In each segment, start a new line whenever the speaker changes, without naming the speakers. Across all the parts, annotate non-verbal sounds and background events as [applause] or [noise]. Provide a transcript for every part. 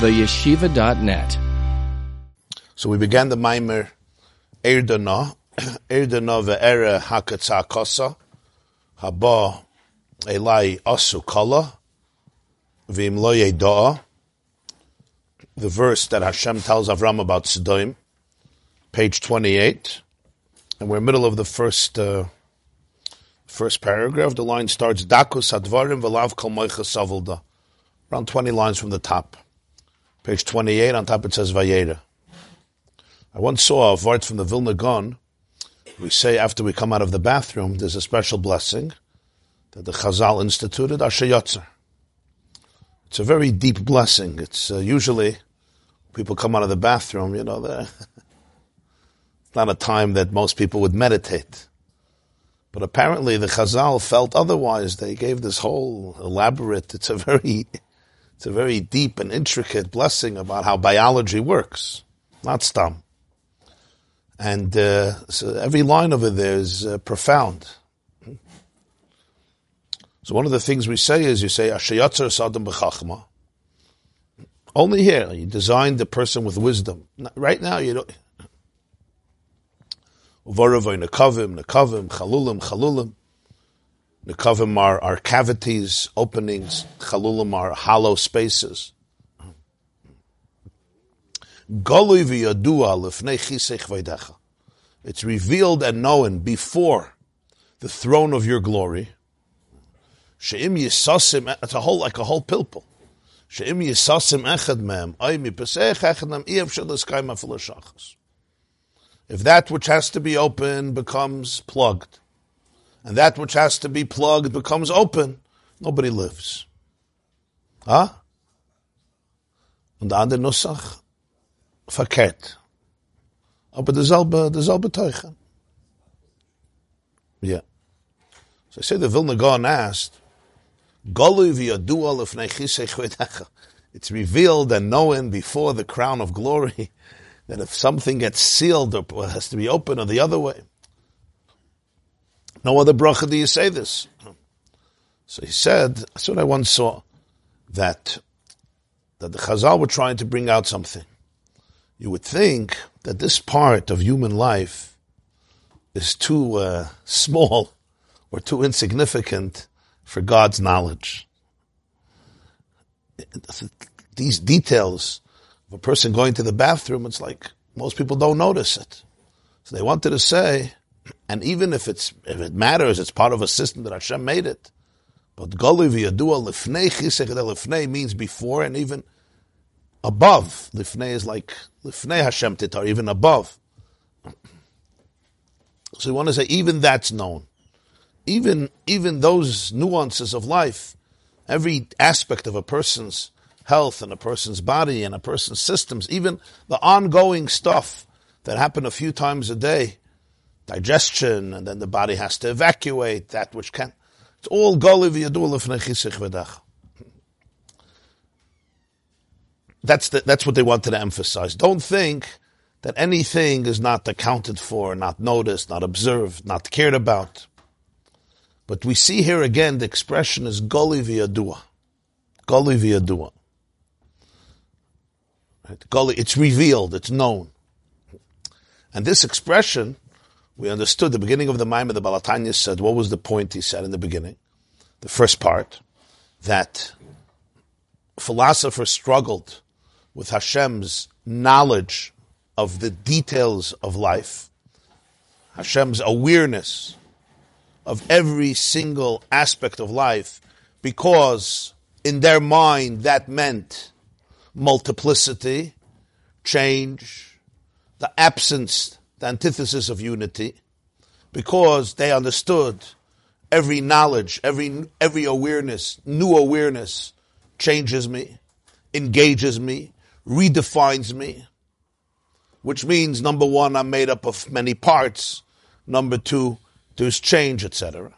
theyeshiva.net.
So we began the Maimer Erdana, Erdana [clears throat] ve'ere hakatza kosa, haba elai asu kala, lo yeda'a, the verse that Hashem tells Avram about Sodom, page 28, and we're in the middle of the first uh, first paragraph. The line starts, Dakus advarim v'lav moicha around 20 lines from the top. Page 28, on top it says Vayera. I once saw a vart from the Vilna Gaon. We say after we come out of the bathroom, there's a special blessing that the Chazal instituted, Ashayotzer. It's a very deep blessing. It's uh, usually people come out of the bathroom, you know, it's [laughs] not a time that most people would meditate. But apparently the Chazal felt otherwise. They gave this whole elaborate, it's a very it's a very deep and intricate blessing about how biology works, not stam. And uh, so every line over there is uh, profound. So one of the things we say is you say Ashayatzer Sadam B'chachma. Only here you designed the person with wisdom. Right now you don't. Uvaravay nekavim, nekavim, chalulim, chalulim. Nekavim are, are cavities, openings. Chalulim are hollow spaces. It's revealed and known before the throne of your glory. She'im yisasim, it's a whole, like a whole pilpul. She'im yisasim echad mem, ay mi pesech echad iev shalaskay mafilashachas. If that which has to be open becomes plugged, and that which has to be plugged becomes open, nobody lives. Huh? Und der andere Nussach verkehrt. Aber derselbe, derselbe Teuchen. Yeah. So I say the Vilna Gaon asked, it's revealed and known before the crown of glory [laughs] that if something gets sealed or has to be open or the other way, no other bracha do you say this. So he said, that's what I once saw, that, that the Chazal were trying to bring out something. You would think that this part of human life is too uh, small or too insignificant for God's knowledge. These details of a person going to the bathroom, it's like most people don't notice it. So they wanted to say, and even if it's if it matters, it's part of a system that Hashem made it. But Goli v'yadua lifnei chisech lifnei means before and even above. Lifnei is like lifnei Hashem titar, even above. So we want to say even that's known. Even even those nuances of life, every aspect of a person's health and a person's body and a person's systems, even the ongoing stuff that happen a few times a day, digestion, and then the body has to evacuate that which can. It's all goli v'yadua That's the, that's what they wanted to emphasize. Don't think that anything is not accounted for, not noticed, not observed, not cared about. But we see here again the expression is goli v'yadua. Goli v'yadua. Right? It's revealed, it's known. And this expression, we understood the beginning of the Maimer, the Baal HaTanya said, what was the point he said in the beginning? The first part, that philosophers struggled with Hashem's knowledge of the details of life, Hashem's awareness of every single aspect of life, because in their mind that meant multiplicity, change, the absence, the antithesis of unity, because they understood every knowledge, every, every awareness, new awareness changes me, engages me, redefines me, which means number one, I'm made up of many parts. Number two, there's change, etc.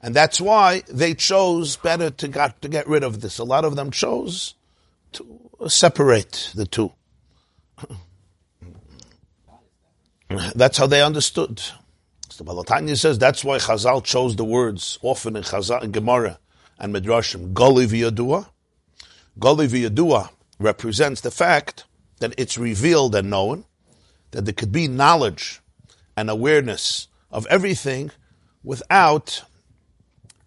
And that's why they chose better to get, to get rid of this. A lot of them chose to separate the two. That's how they understood. So Baal HaTanya says that's why Chazal chose the words often in Chazal in Gemara and Midrashim, Goli v'yadua, Goli v'yadua represents the fact that it's revealed and known, that there could be knowledge and awareness of everything without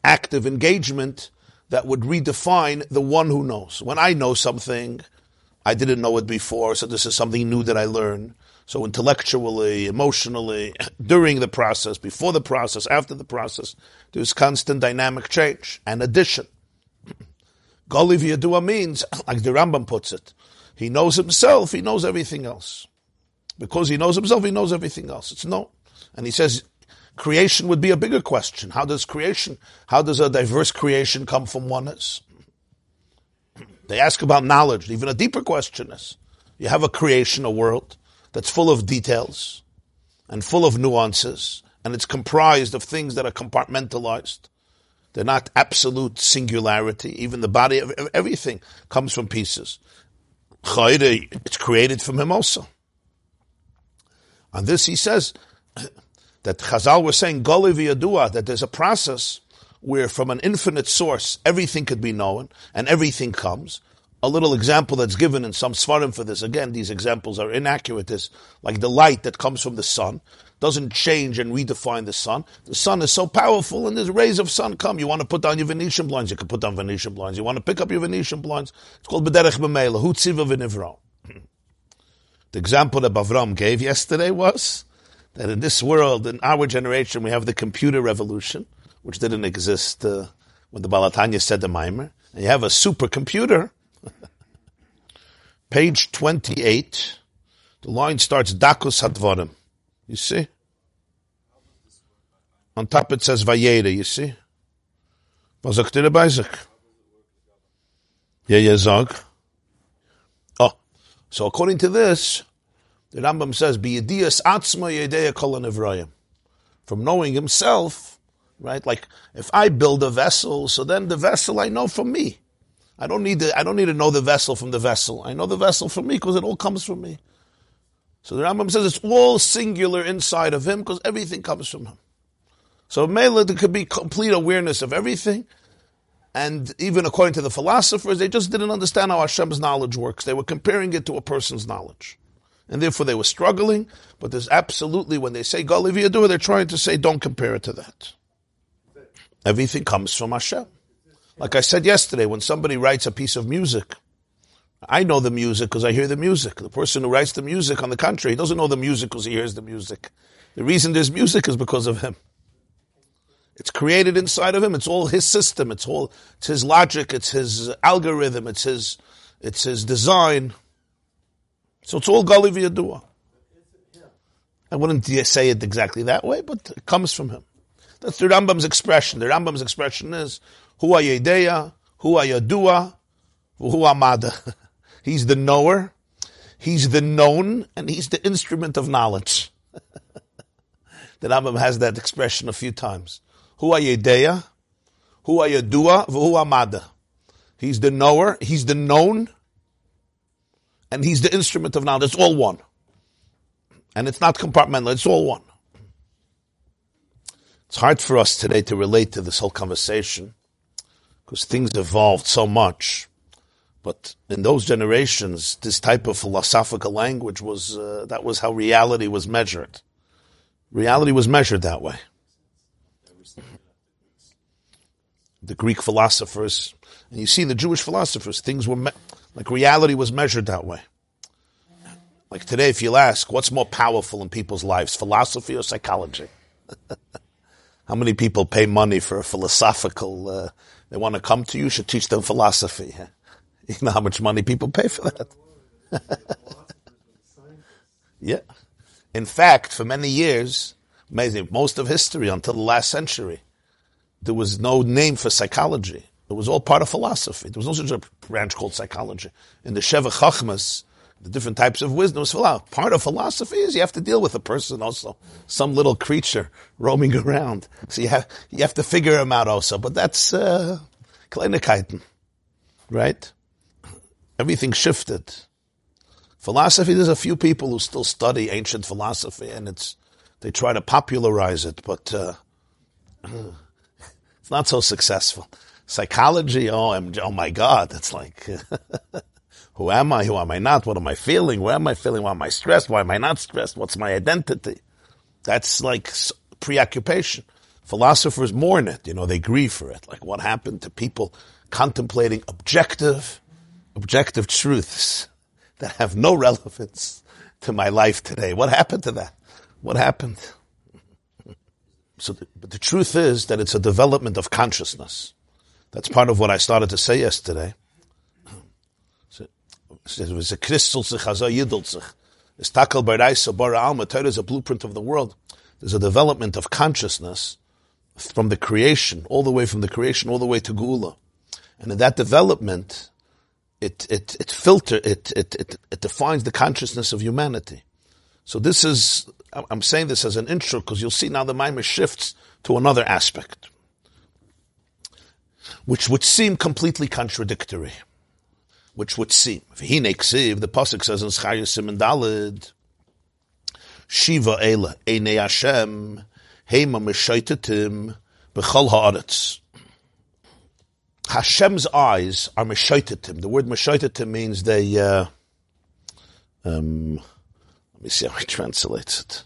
active engagement that would redefine the one who knows. When I know something, I didn't know it before, so this is something new that I learn. So intellectually, emotionally, [clears throat] during the process, before the process, after the process, there's constant dynamic change and addition. [clears throat] Goli v'yadua means, [clears throat] like the Rambam puts it, he knows himself, he knows everything else. Because he knows himself, he knows everything else. It's no. And he says, creation would be a bigger question. How does creation, how does a diverse creation come from oneness? They ask about knowledge. Even a deeper question is, you have a creation, a world, that's full of details and full of nuances, and it's comprised of things that are compartmentalized. They're not absolute singularity. Even the body of everything comes from pieces. It's created from him also. On this, he says [clears throat] that Chazal was saying Goli v'yadua that there's a process where from an infinite source everything could be known and everything comes. A little example that's given in some svarim for this. Again, these examples are inaccurate. This, like the light that comes from the sun doesn't change and redefine the sun. The sun is so powerful, and there's rays of sun come. You want to put down your Venetian blinds, you can put down Venetian blinds. You want to pick up your Venetian blinds, it's called bederech b'meila, hu tziva v'nivro. [clears throat] The example that Bavram gave yesterday was that in this world, in our generation, we have the computer revolution, which didn't exist uh, when the Baal HaTanya said the Maimer. And you have a supercomputer. [laughs] Page 28, the line starts Dakus Hadvarim. You see? On top it says Vayera, you see? Was sagt ihr bei sich? Yeah, yeah, Oh, so according to this, the Rambam says, B'yediyas atzma yedeya kol Evrayim. From knowing himself, right? Like, if I build a vessel, so then the vessel I know from me. I don't need to, I don't need to know the vessel from the vessel. I know the vessel from me because it all comes from me. So the Rambam says it's all singular inside of him because everything comes from him. So Mela, there could be complete awareness of everything. And even according to the philosophers, they just didn't understand how Hashem's knowledge works. They were comparing it to a person's knowledge. And therefore they were struggling. But there's absolutely, when they say Goli v'yadua, they're trying to say, don't compare it to that. Everything comes from Hashem. Like I said yesterday, when somebody writes a piece of music, I know the music because I hear the music. The person who writes the music, on the contrary, he doesn't know the music because he hears the music. The reason there's music is because of him. It's created inside of him. It's all his system. It's all it's his logic. It's his algorithm. It's his it's his design. So it's all Gali v'yadua. I wouldn't say it exactly that way, but it comes from him. That's the Rambam's expression. The Rambam's expression is Hu yedeya, hu yadua, hu amada. [laughs] He's the knower, he's the known, and he's the instrument of knowledge. [laughs] the Rambam has that expression a few times. Hu yedeya, hu yadua, hu amada. He's the knower, he's the known, and he's the instrument of knowledge. It's all one. And it's not compartmental, it's all one. It's hard for us today to relate to this whole conversation because things evolved so much. But in those generations, this type of philosophical language was, uh, that was how reality was measured. Reality was measured that way. The Greek philosophers, and you see the Jewish philosophers, things were, me- like reality was measured that way. Like today, if you'll ask, what's more powerful in people's lives, philosophy or psychology? [laughs] How many people pay money for a philosophical, uh, they want to come to you, you should teach them philosophy. [laughs] You know how much money people pay for that? [laughs] yeah. In fact, for many years, amazing, most of history until the last century, there was no name for psychology. It was all part of philosophy. There was no such a branch called psychology. In the Sheva Chachmas, the different types of wisdom. Well, part of philosophy is you have to deal with a person also, some little creature roaming around. So you have you have to figure him out also. But that's uh, Kleinigkeiten, right? Everything shifted. Philosophy. There's a few people who still study ancient philosophy, and it's they try to popularize it, but uh, it's not so successful. psychology. Oh, I'm, oh my God, it's like, [laughs] who am I? Who am I not? What am I feeling? Where am I feeling? Why am I stressed? Why am I not stressed? What's my identity? That's like preoccupation. Philosophers mourn it. You know, they grieve for it. Like what happened to people contemplating objective, objective truths that have no relevance to my life today. What happened to that? What happened? [laughs] So, the, but the truth is that it's a development of consciousness. That's part of what I started to say yesterday. It was a crystal sich, also yidl. It's takal baraisa bara alma. Torah is a blueprint of the world. There's a development of consciousness from the creation, all the way from the creation, all the way to Geula. And in that development, it, it, it filter, it, it, it, it defines the consciousness of humanity. So this is, I'm saying this as an intro because you'll see now the Maimer shifts to another aspect, which would seem completely contradictory. Which would seem, the pasuk says in Schayah Simon Dalid, Shiva Ela, Einei Hashem, Hema Meshaitatim, Bechol Haaretz. Hashem's eyes are Meshaitatim. The word Meshaitatim means they, uh, um, let me see how he translates it.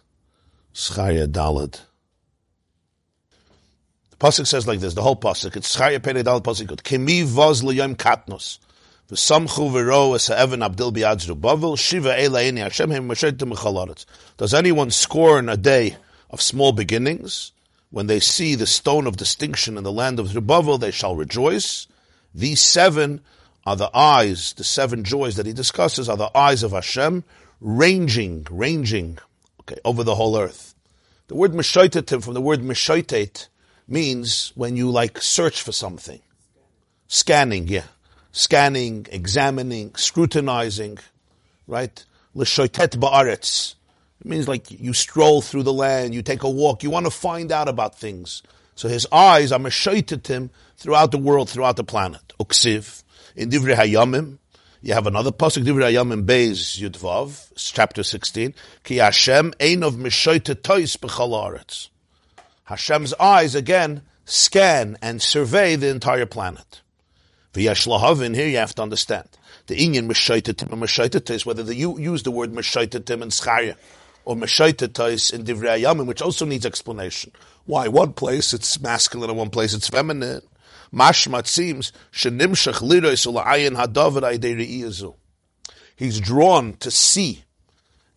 Schaya Dalid. The pasuk says like this. The whole pasuk. It's Schaya Pere Dalad pasuk. Kemi vaz liyom katnos. Does anyone scorn a day of small beginnings? When they see the stone of distinction in the land of Zerubbabel, they shall rejoice. These seven are the eyes, the seven joys that he discusses are the eyes of Hashem, ranging, ranging, okay, over the whole earth. The word meshoitetim from the word meshoitet means when you like search for something. Scanning, yeah. Scanning, examining, scrutinizing, right? L'shoitet ba'aretz. It means like you stroll through the land, you take a walk, you want to find out about things. So his eyes are meshoitetim throughout the world, throughout the planet. Uksiv. In Divrei Hayamim, you have another pasuk divrei Yom Beis Yudvav, chapter sixteen. Ki Hashem ein of mishoyte tois b'chalaretz. Hashem's eyes again scan and survey the entire planet. V'yashlahavin here you have to understand the inyan mishoyte tim and mishoyte tois whether the, you use the word mishoyte tim and schaya or mishoyte tois in divrei Yom, which also needs explanation. Why one place it's masculine and one place it's feminine? Mashma seems shenimshach lirois ula'ayin hadavar aydei He's drawn to see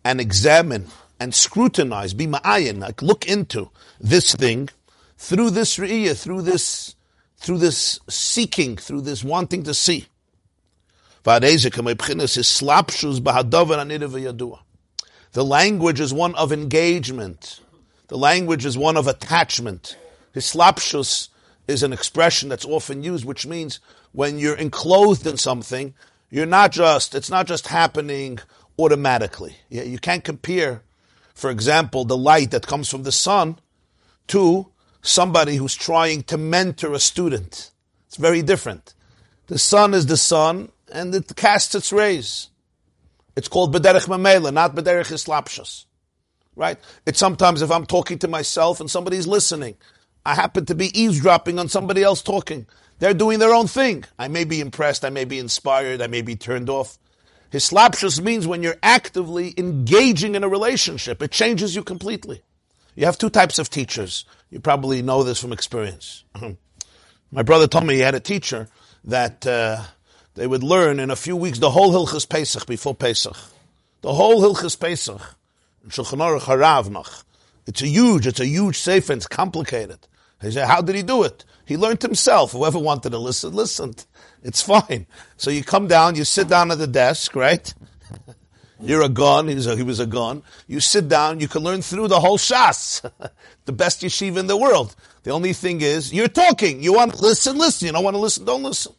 and examine and scrutinize, be ma'ayin, like look into this thing through this re'iyah, through this, through this seeking, through this wanting to see. The language is one of engagement. The language is one of attachment. Hislapshus is an expression that's often used, which means when you're enclosed in something, you're not just, it's not just happening automatically. You can't compare, for example, the light that comes from the sun to somebody who's trying to mentor a student. It's very different. The sun is the sun and it casts its rays. It's called Bederech Mamela, not Bederech Islapshas. Right? It's sometimes if I'm talking to myself and somebody's listening, I happen to be eavesdropping on somebody else talking. They're doing their own thing. I may be impressed, I may be inspired, I may be turned off. Hislapshus means when you're actively engaging in a relationship, it changes you completely. You have two types of teachers. You probably know this from experience. [clears throat] My brother told me he had a teacher that uh, they would learn in a few weeks the whole Hilchas Pesach before Pesach. The whole Hilchas Pesach. Shulchan Aruch Harav It's a huge, it's a huge sefer, it's complicated. He said, how did he do it? He learned himself. Whoever wanted to listen, listened. It's fine. So you come down, you sit down at the desk, right? [laughs] You're a gun. He was a, he was a gun. You sit down. You can learn through the whole shas, [laughs] the best yeshiva in the world. The only thing is, you're talking. You want to listen, listen. You don't want to listen, don't listen.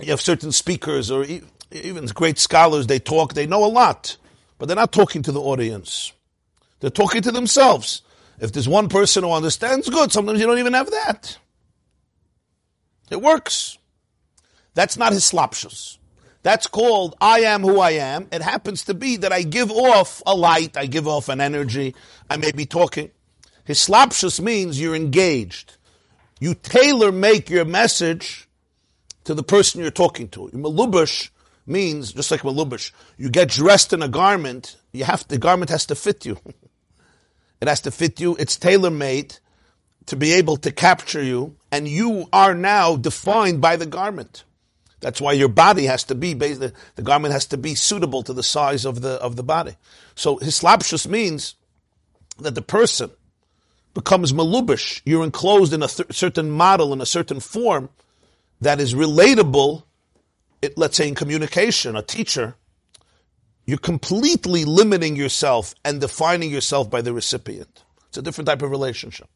You have certain speakers or even great scholars. They talk. They know a lot, but they're not talking to the audience. They're talking to themselves. If there's one person who understands, good. Sometimes you don't even have that. It works. That's not hislapshus. That's called I am who I am. It happens to be that I give off a light, I give off an energy, I may be talking. Hislapshus means you're engaged. you tailor make your message to the person you're talking to. Malubush means, just like malubush, you get dressed in a garment, you have, the garment has to fit you. [laughs] it has to fit you, it's tailor made to be able to capture you, and you are now defined by the garment. That's why your body has to be, the, the garment has to be suitable to the size of the, of the body. So hislapshus means that the person becomes malubish. You're enclosed in a th- certain model, in a certain form that is relatable, it, let's say in communication, a teacher, you're completely limiting yourself and defining yourself by the recipient. It's a different type of relationship.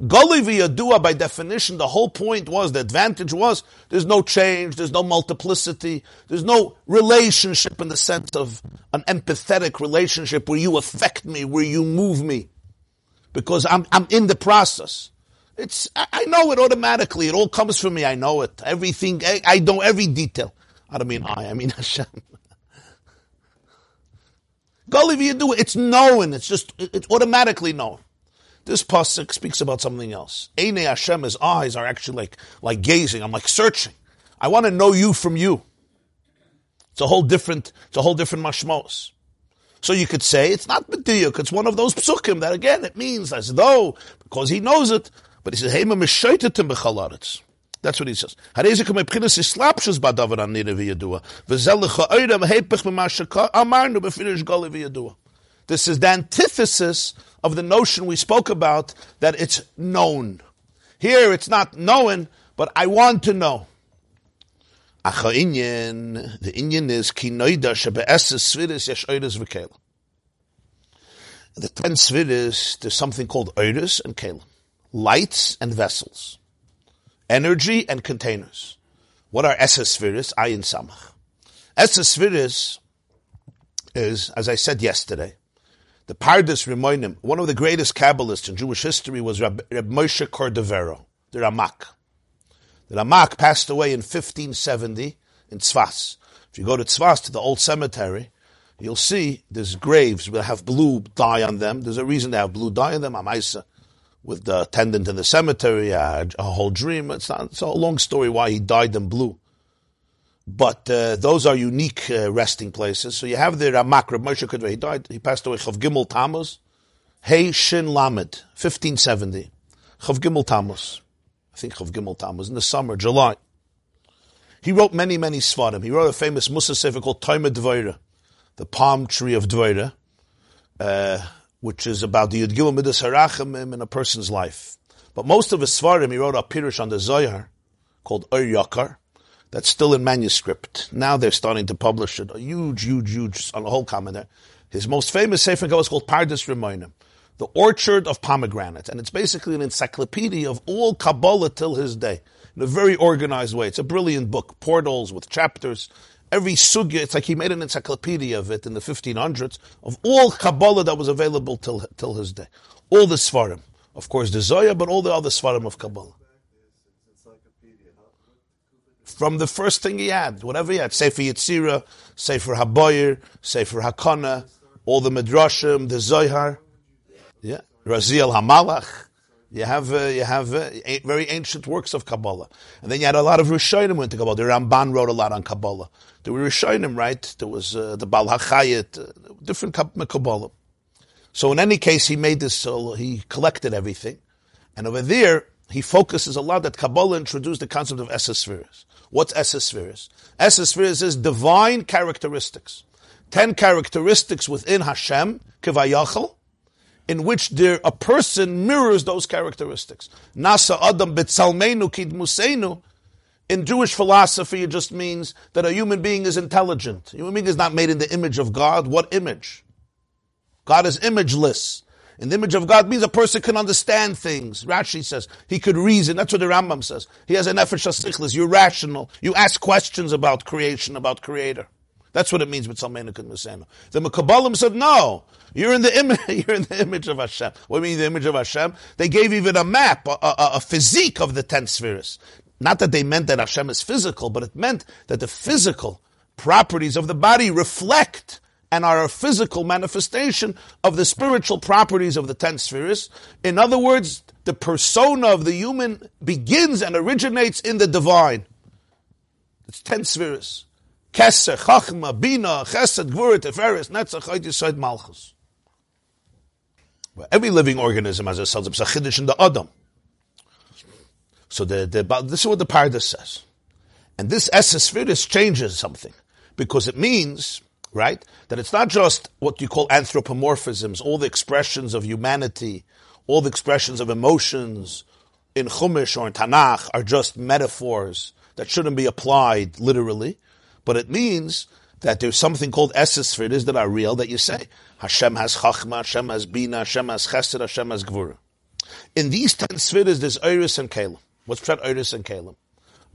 Goli v'yadua, by definition, the whole point was, the advantage was, there's no change, there's no multiplicity, there's no relationship in the sense of an empathetic relationship where you affect me, where you move me. Because I'm, I'm in the process. It's, I know it automatically. It all comes from me. I know it. Everything, I, I know every detail. I don't mean I, I mean [laughs] Hashem. Goli v'yadua, it's known. It's just, it's automatically known. This pasuk speaks about something else. Eine Hashem's eyes are actually like, like gazing. I'm like searching. I want to know you from you. It's a whole different, it's a whole different mashmos. So you could say it's not mediyuk, it's one of those psukim that again, it means as though, because he knows it, but he says, Hema mishaitatim b'chalaretz. That's what he says. This is the antithesis of the notion we spoke about that it's known. Here it's not known, but I want to know. The inyan is kinoida shebe'eses sviris yesh. The ten sviris, there's something called oiris and kelim. Lights and vessels. Energy and containers. What are eses sviris? Ayin samach. Eses sviris is, as I said yesterday, the Pardes Rimonim, one of the greatest Kabbalists in Jewish history was Reb, Moshe Cordovero, the Ramak. The Ramak passed away in 1570 in Tzfas. If you go to Tzfas, to the old cemetery, you'll see there's graves that have blue dye on them. There's a reason to have blue dye on them. Amaisa, with the attendant in the cemetery, a, a whole dream. It's not, it's a long story why he dyed them blue. But uh, those are unique uh, resting places. So you have the Ramak, Reb Moshe Kedve, he died, he passed away, Chav Gimel Tammuz, Hey Shin Lamed, 1570. Chav Gimel Tammuz. I think Chav Gimel Tammuz, in the summer, July. He wrote many, many Svarim. He wrote a famous Musa Sefer called Toime Dvoira, the palm tree of Dvoira, uh, which is about the Yud Gimel Midas Harachim in a person's life. But most of his Svarim, he wrote a Pirush on the Zohar, called Ur Yakar, that's still in manuscript. Now they're starting to publish it. A huge, huge, huge, on a whole comment His most famous Sefer is called Pardes Rimonim, the Orchard of Pomegranate. And it's basically an encyclopedia of all Kabbalah till his day, in a very organized way. It's a brilliant book, portals with chapters. Every sugya, it's like he made an encyclopedia of it in the 1500s, of all Kabbalah that was available till, till his day. All the Svarim. Of course, the Zoya, but all the other Svarim of Kabbalah from the first thing he had, whatever he had, Sefer Yetzira, Sefer Habahir, Sefer Hakona, all the Midrashim, the Zohar, yeah, Raziel Hamalach. You have uh, you have uh, very ancient works of Kabbalah, and then you had a lot of Rishonim went to Kabbalah. The Ramban wrote a lot on Kabbalah. There were Rishonim, right? There was uh, the Bal Hachayit, uh, different Kabbalah. So in any case, he made this. Uh, he collected everything, and over there he focuses a lot that Kabbalah introduced the concept of Esespheres. What's Esespheres? Esespheres is divine characteristics. Ten characteristics within Hashem, Kivayachal, in which there, a person mirrors those characteristics. Nasa Adam B'Tzalmeinu Kidmusenu. In Jewish philosophy, it just means that a human being is intelligent. A human being is not made in the image of God. What image? God is imageless. And the image of God means a person can understand things. Rashi says he could reason. That's what the Rambam says. He has an nefesh hasichlis. You're rational. You ask questions about creation, about Creator. That's what it means with Salmenik and Musena. The Mekabalim said, no, you're in the image, [laughs] you're in the image of Hashem. What do you mean the image of Hashem? They gave even a map, a, a, a physique of the ten spheres. Not that they meant that Hashem is physical, but it meant that the physical properties of the body reflect and are a physical manifestation of the spiritual properties of the ten spheres. In other words, the persona of the human begins and originates in the divine. It's ten spheres. Keser, Chachma, Bina, Chesed, Gvura, Teferes, Netzach, Yisod, Malchus. Every living organism has a cells of Sachidish in the Adam. So the, the, this is what the Pardes says. And this Esespheris changes something because it means, right, that it's not just what you call anthropomorphisms, all the expressions of humanity, all the expressions of emotions in Chumash or in Tanakh are just metaphors that shouldn't be applied literally, but it means that there's something called Esespheris that are real that you say. Hashem has Chachma, Hashem has Bina, Hashem has Chesed, Hashem has Gvura. In these ten spheres, there's Iris and Kalim. What's Pshat Iris and Kalim?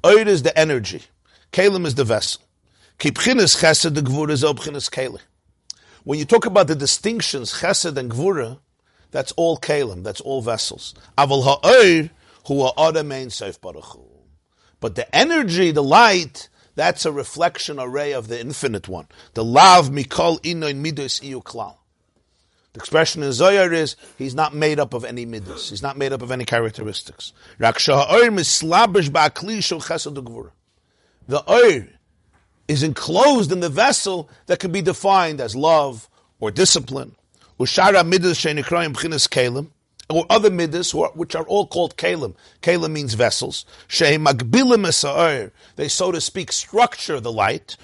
Oir is the energy. Kalim is the vessel. Kipchinis chesed, the gvura is obchinis kalim. When you talk about the distinctions, chesed and gvura, that's all kalim, that's all vessels. Aval ha'oir, ha'ada main seif baruch But the energy, the light, that's a reflection array of the infinite one. The lav mikol inoin midos iu klal. The expression in Zohar is he's not made up of any midas. He's not made up of any characteristics. The oir is enclosed in the vessel that can be defined as love or discipline. Ushara midas or other midas, which are all called kalim. Kalim means vessels. They, so to speak, structure the light.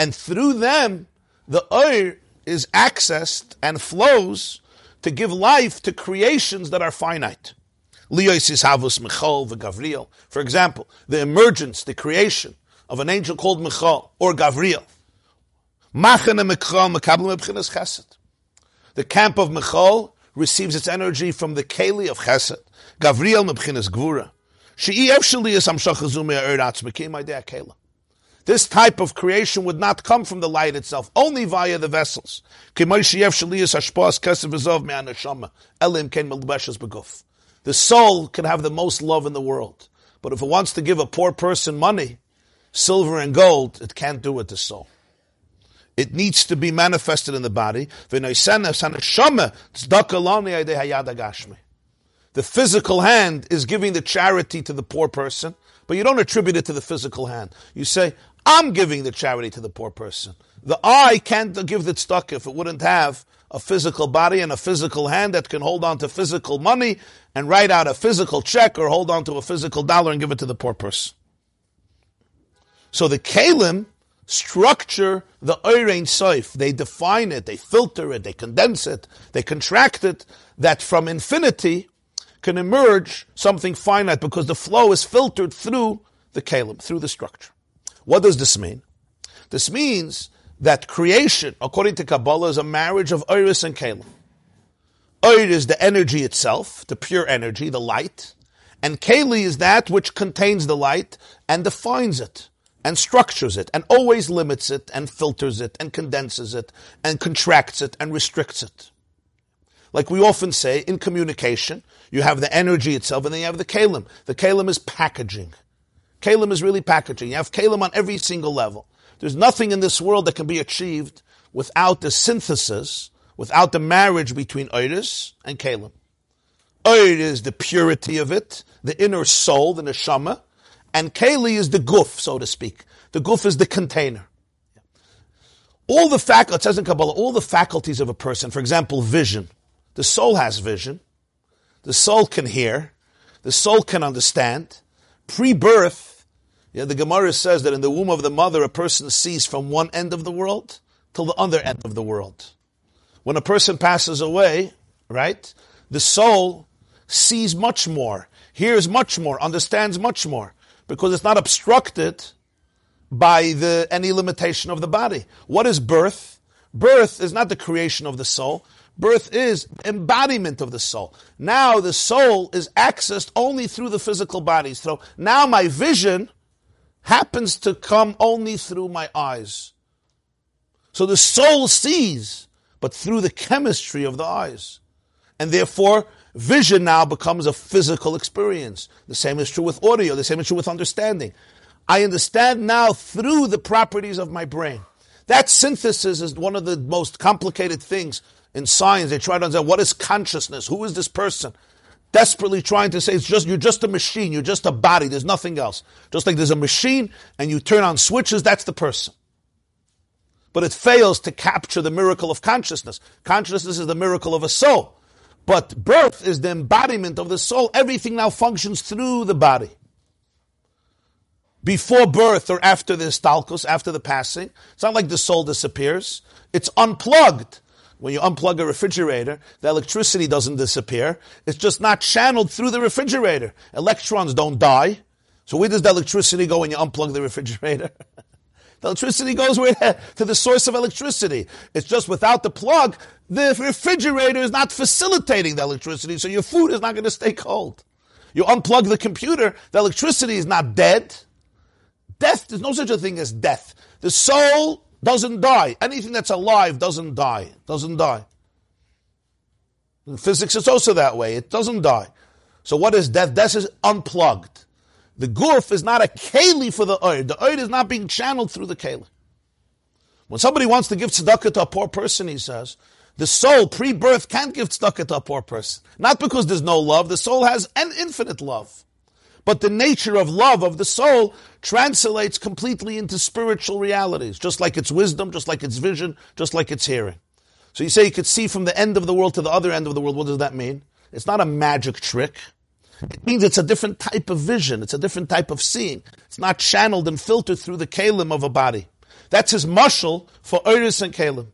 And through them, the oir is accessed and flows to give life to creations that are finite. Michal For example, the emergence, the creation of an angel called Michal or Gavriel. Machana Michal Mekablim Ebchinas Chesed. The camp of Michal receives its energy from the Keli of Chesed. Gavriel mebchinas Gvura. She'i efshali is amshach kela. This type of creation would not come from the light itself, only via the vessels. The soul can have the most love in the world. But if it wants to give a poor person money, silver and gold, it can't do it to soul. It needs to be manifested in the body. The physical hand is giving the charity to the poor person, but you don't attribute it to the physical hand. You say, I'm giving the charity to the poor person. The eye can't give the tzedakah if it wouldn't have a physical body and a physical hand that can hold on to physical money and write out a physical check or hold on to a physical dollar and give it to the poor person. So the kalim structure the Oirein Soif. They define it, they filter it, they condense it, they contract it, that from infinity can emerge something finite because the flow is filtered through the kalim, through the structure. What does this mean? This means that creation, according to Kabbalah, is a marriage of Iris and Kalim. Oir is the energy itself, the pure energy, the light, and Kali is that which contains the light and defines it and structures it and always limits it and filters it and condenses it and contracts it and restricts it. Like we often say in communication, you have the energy itself and then you have the kalim. The kalim is packaging. Kalim is really packaging. You have Kalim on every single level. There's nothing in this world that can be achieved without the synthesis, without the marriage between Iris and Kalim. Oir is the purity of it, the inner soul, the neshama, and Kali is the guf, so to speak. The guf is the container. All the faculties, says in Kabbalah, all the faculties of a person, for example, vision. The soul has vision. The soul can hear. The soul can understand. Pre-birth, the Gemara says that in the womb of the mother, a person sees from one end of the world till the other end of the world. When a person passes away, right, the soul sees much more, hears much more, understands much more, because it's not obstructed by the, any limitation of the body. What is birth? Birth is not the creation of the soul. Birth is embodiment of the soul. Now the soul is accessed only through the physical body. So now my vision happens to come only through my eyes. So the soul sees, but through the chemistry of the eyes. And therefore, vision now becomes a physical experience. The same is true with audio. The same is true with understanding. I understand now through the properties of my brain. That synthesis is one of the most complicated things in science, they try to understand what is consciousness? Who is this person? Desperately trying to say it's just, you're just a machine, you're just a body, there's nothing else. Just like there's a machine and you turn on switches, that's the person. But it fails to capture the miracle of consciousness. Consciousness is the miracle of a soul. But birth is the embodiment of the soul. Everything now functions through the body. Before birth or after the stalkos, after the passing, it's not like the soul disappears. It's unplugged. When you unplug a refrigerator, the electricity doesn't disappear. It's just not channeled through the refrigerator. Electrons don't die. So where does the electricity go when you unplug the refrigerator? [laughs] The electricity goes where, [laughs] to the source of electricity. It's just without the plug, the refrigerator is not facilitating the electricity, so your food is not going to stay cold. You unplug the computer, the electricity is not dead. Death, there's no such a thing as death. The soul doesn't die. Anything that's alive doesn't die. Doesn't die. In physics is also that way. It doesn't die. So what is death? Death is unplugged. The guf is not a keli for the oid. The oid is not being channeled through the keli. When somebody wants to give tzedakah to a poor person, he says, the soul pre-birth can't give tzedakah to a poor person. Not because there's no love. The soul has an infinite love. But the nature of love of the soul translates completely into spiritual realities, just like its wisdom, just like its vision, just like its hearing. So you say you could see from the end of the world to the other end of the world. What does that mean? It's not a magic trick. It means it's a different type of vision. It's a different type of seeing. It's not channeled and filtered through the kalim of a body. That's his mushal for Iris and kalim.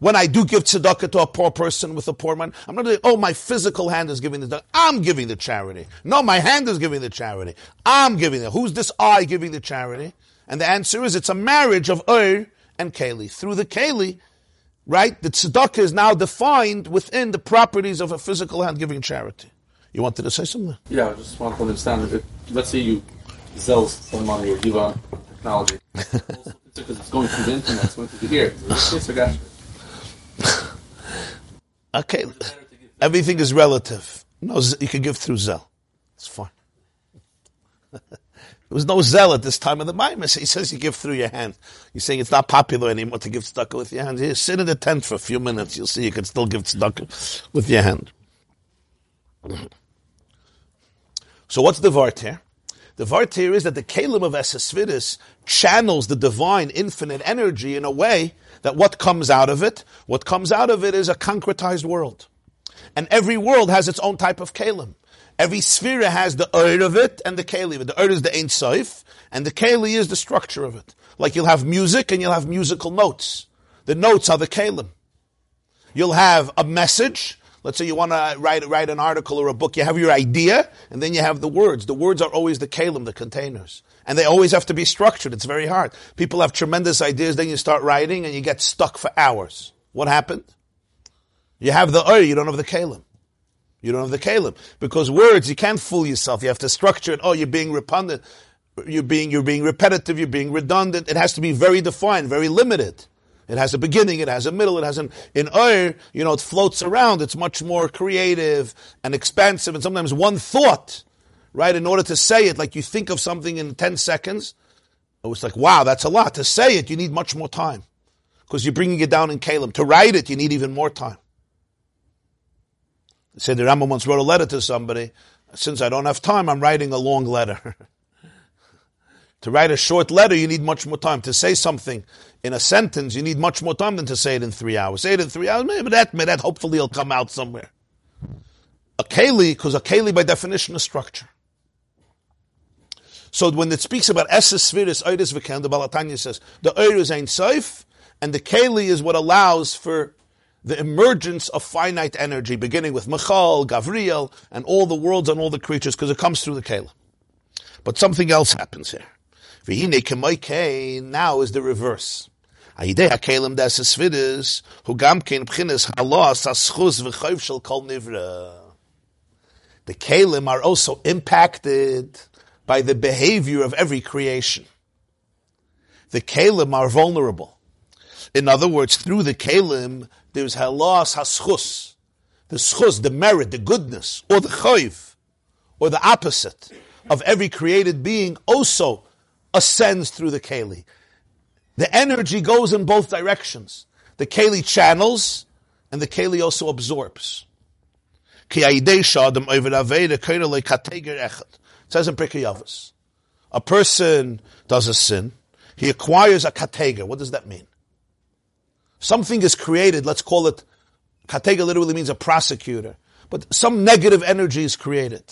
When I do give tzedakah to a poor person with a poor man, I'm not saying, oh, my physical hand is giving the tzedakah. I'm giving the charity. No, my hand is giving the charity. I'm giving it. Who's this I giving the charity? And the answer is it's a marriage of Ur and Keli. Through the Keli, right, the tzedakah is now defined within the properties of a physical hand giving charity. You wanted to say something?
Yeah, I just want to understand. If, let's say you sell some money or give a technology. [laughs] because it's going through the internet, it's going through the ear. Yes, I got you. [laughs]
Okay. Everything is relative. No, you can give through Zelle. It's fine. [laughs] there was no Zelle at this time of the Maimis. He says you give through your hand. You're saying it's not popular anymore to give tzedakah with your hand. You sit in the tent for a few minutes. You'll see you can still give tzedakah with your hand. [clears throat] So what's the vart here? The vart here is that the kalim of Esesvidis channels the divine infinite energy in a way that what comes out of it, what comes out of it is a concretized world. And every world has its own type of kalim. Every sphere has the ur of it and the keli of it. The ur is the Ein Sof, and the keli is the structure of it. Like you'll have music and you'll have musical notes. The notes are the kalim. You'll have a message Let's say you want to write, write an article or a book. You have your idea, and then you have the words. The words are always the kalim, the containers. And they always have to be structured. It's very hard. People have tremendous ideas, then you start writing, and you get stuck for hours. What happened? You have the ur, you don't have the kalim. You don't have the kalim. Because words, you can't fool yourself. You have to structure it. Oh, you're being repugnant. You're being, you're being repetitive. You're being redundant. It has to be very defined, very limited. It has a beginning, it has a middle, it has an, in Ur, you know, it floats around. It's much more creative and expansive and sometimes one thought, right? In order to say it, like you think of something in 10 seconds, it was like, wow, that's a lot. To say it, you need much more time because you're bringing it down in Kalim. To write it, you need even more time. Said the Rambam once wrote a letter to somebody. Since I don't have time, I'm writing a long letter. [laughs] To write a short letter, you need much more time. To say something in a sentence, you need much more time than to say it in three hours. Say it in three hours, maybe that, maybe that hopefully it'll come out somewhere. A keli, because a keli by definition is structure. So when it speaks about Esses Sviris, Eiris Vikan, the Baal HaTanya says, the Eiris ain't safe, and the keli is what allows for the emergence of finite energy, beginning with Michal, Gavriel, and all the worlds and all the creatures, because it comes through the keli. But something else happens here. Now is the reverse. The kalim are also impacted by the behavior of every creation. The kalim are vulnerable. In other words, through the kalim, there's halas haschus, the schus, the merit, the goodness, or the chayv, or the opposite of every created being also ascends through the Keli. The energy goes in both directions. The Keli channels and the keli also absorbs. It says in Pirkei A person does a sin, he acquires a kateger. What does that mean? Something is created, let's call it, kateger literally means a prosecutor, but some negative energy is created.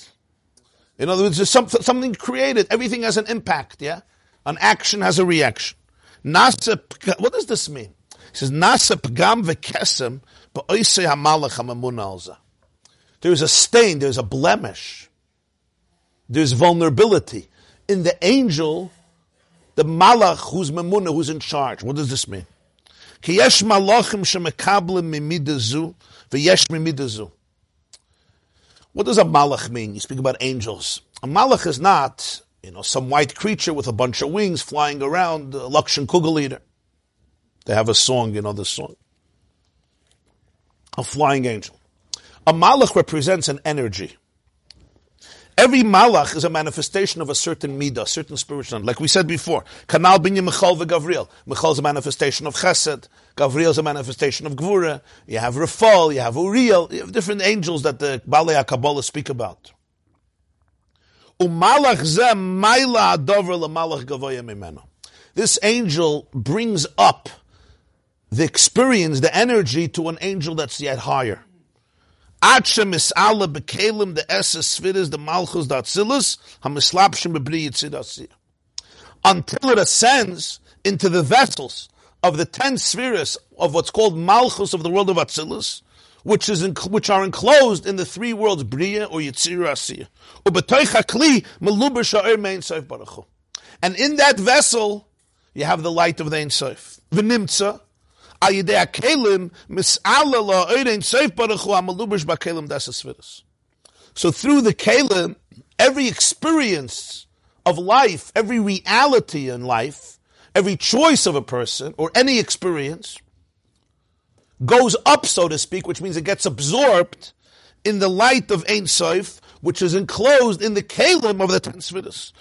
In other words, there's some, something created, everything has an impact, yeah? An action has a reaction. Nasip, what does this mean? He says, Nasip gam v'kesem hamalach ha'mamun There's a stain, there's a blemish, there's vulnerability in the angel, the malach who's mamuna, who's in charge. What does this mean? Mimidazu. What does a malach mean? You speak about angels. A malach is not, you know, some white creature with a bunch of wings flying around, a Lakshan Kugel eater. They have a song, you know the song. A flying angel. A malach represents an energy. Every malach is a manifestation of a certain midah, certain spiritual. Like we said before, Kanal binya Michal Gavriel. Michal is a manifestation of Chesed. Gavriel is a manifestation of Gvura. You have Rafal, you have Uriel, you have different angels that the Balei Kabbalah speak about. Umalach mimeno. This angel brings up the experience, the energy to an angel that's yet higher. Mis'ala the sfiris the malchus hamislapshim bebriyitzidasir. Until it ascends into the vessels of the ten spheres of what's called malchus of the world of Atzilus, which is in, which are enclosed in the three worlds Bria or Yitzir Asiyah. And in that vessel, you have the light of the Ein Sof. V'nimtza, so through the kalim, every experience of life, every reality in life, every choice of a person, or any experience, goes up, so to speak, which means it gets absorbed in the light of Ein Sof, which is enclosed in the kalim of the ten svidus.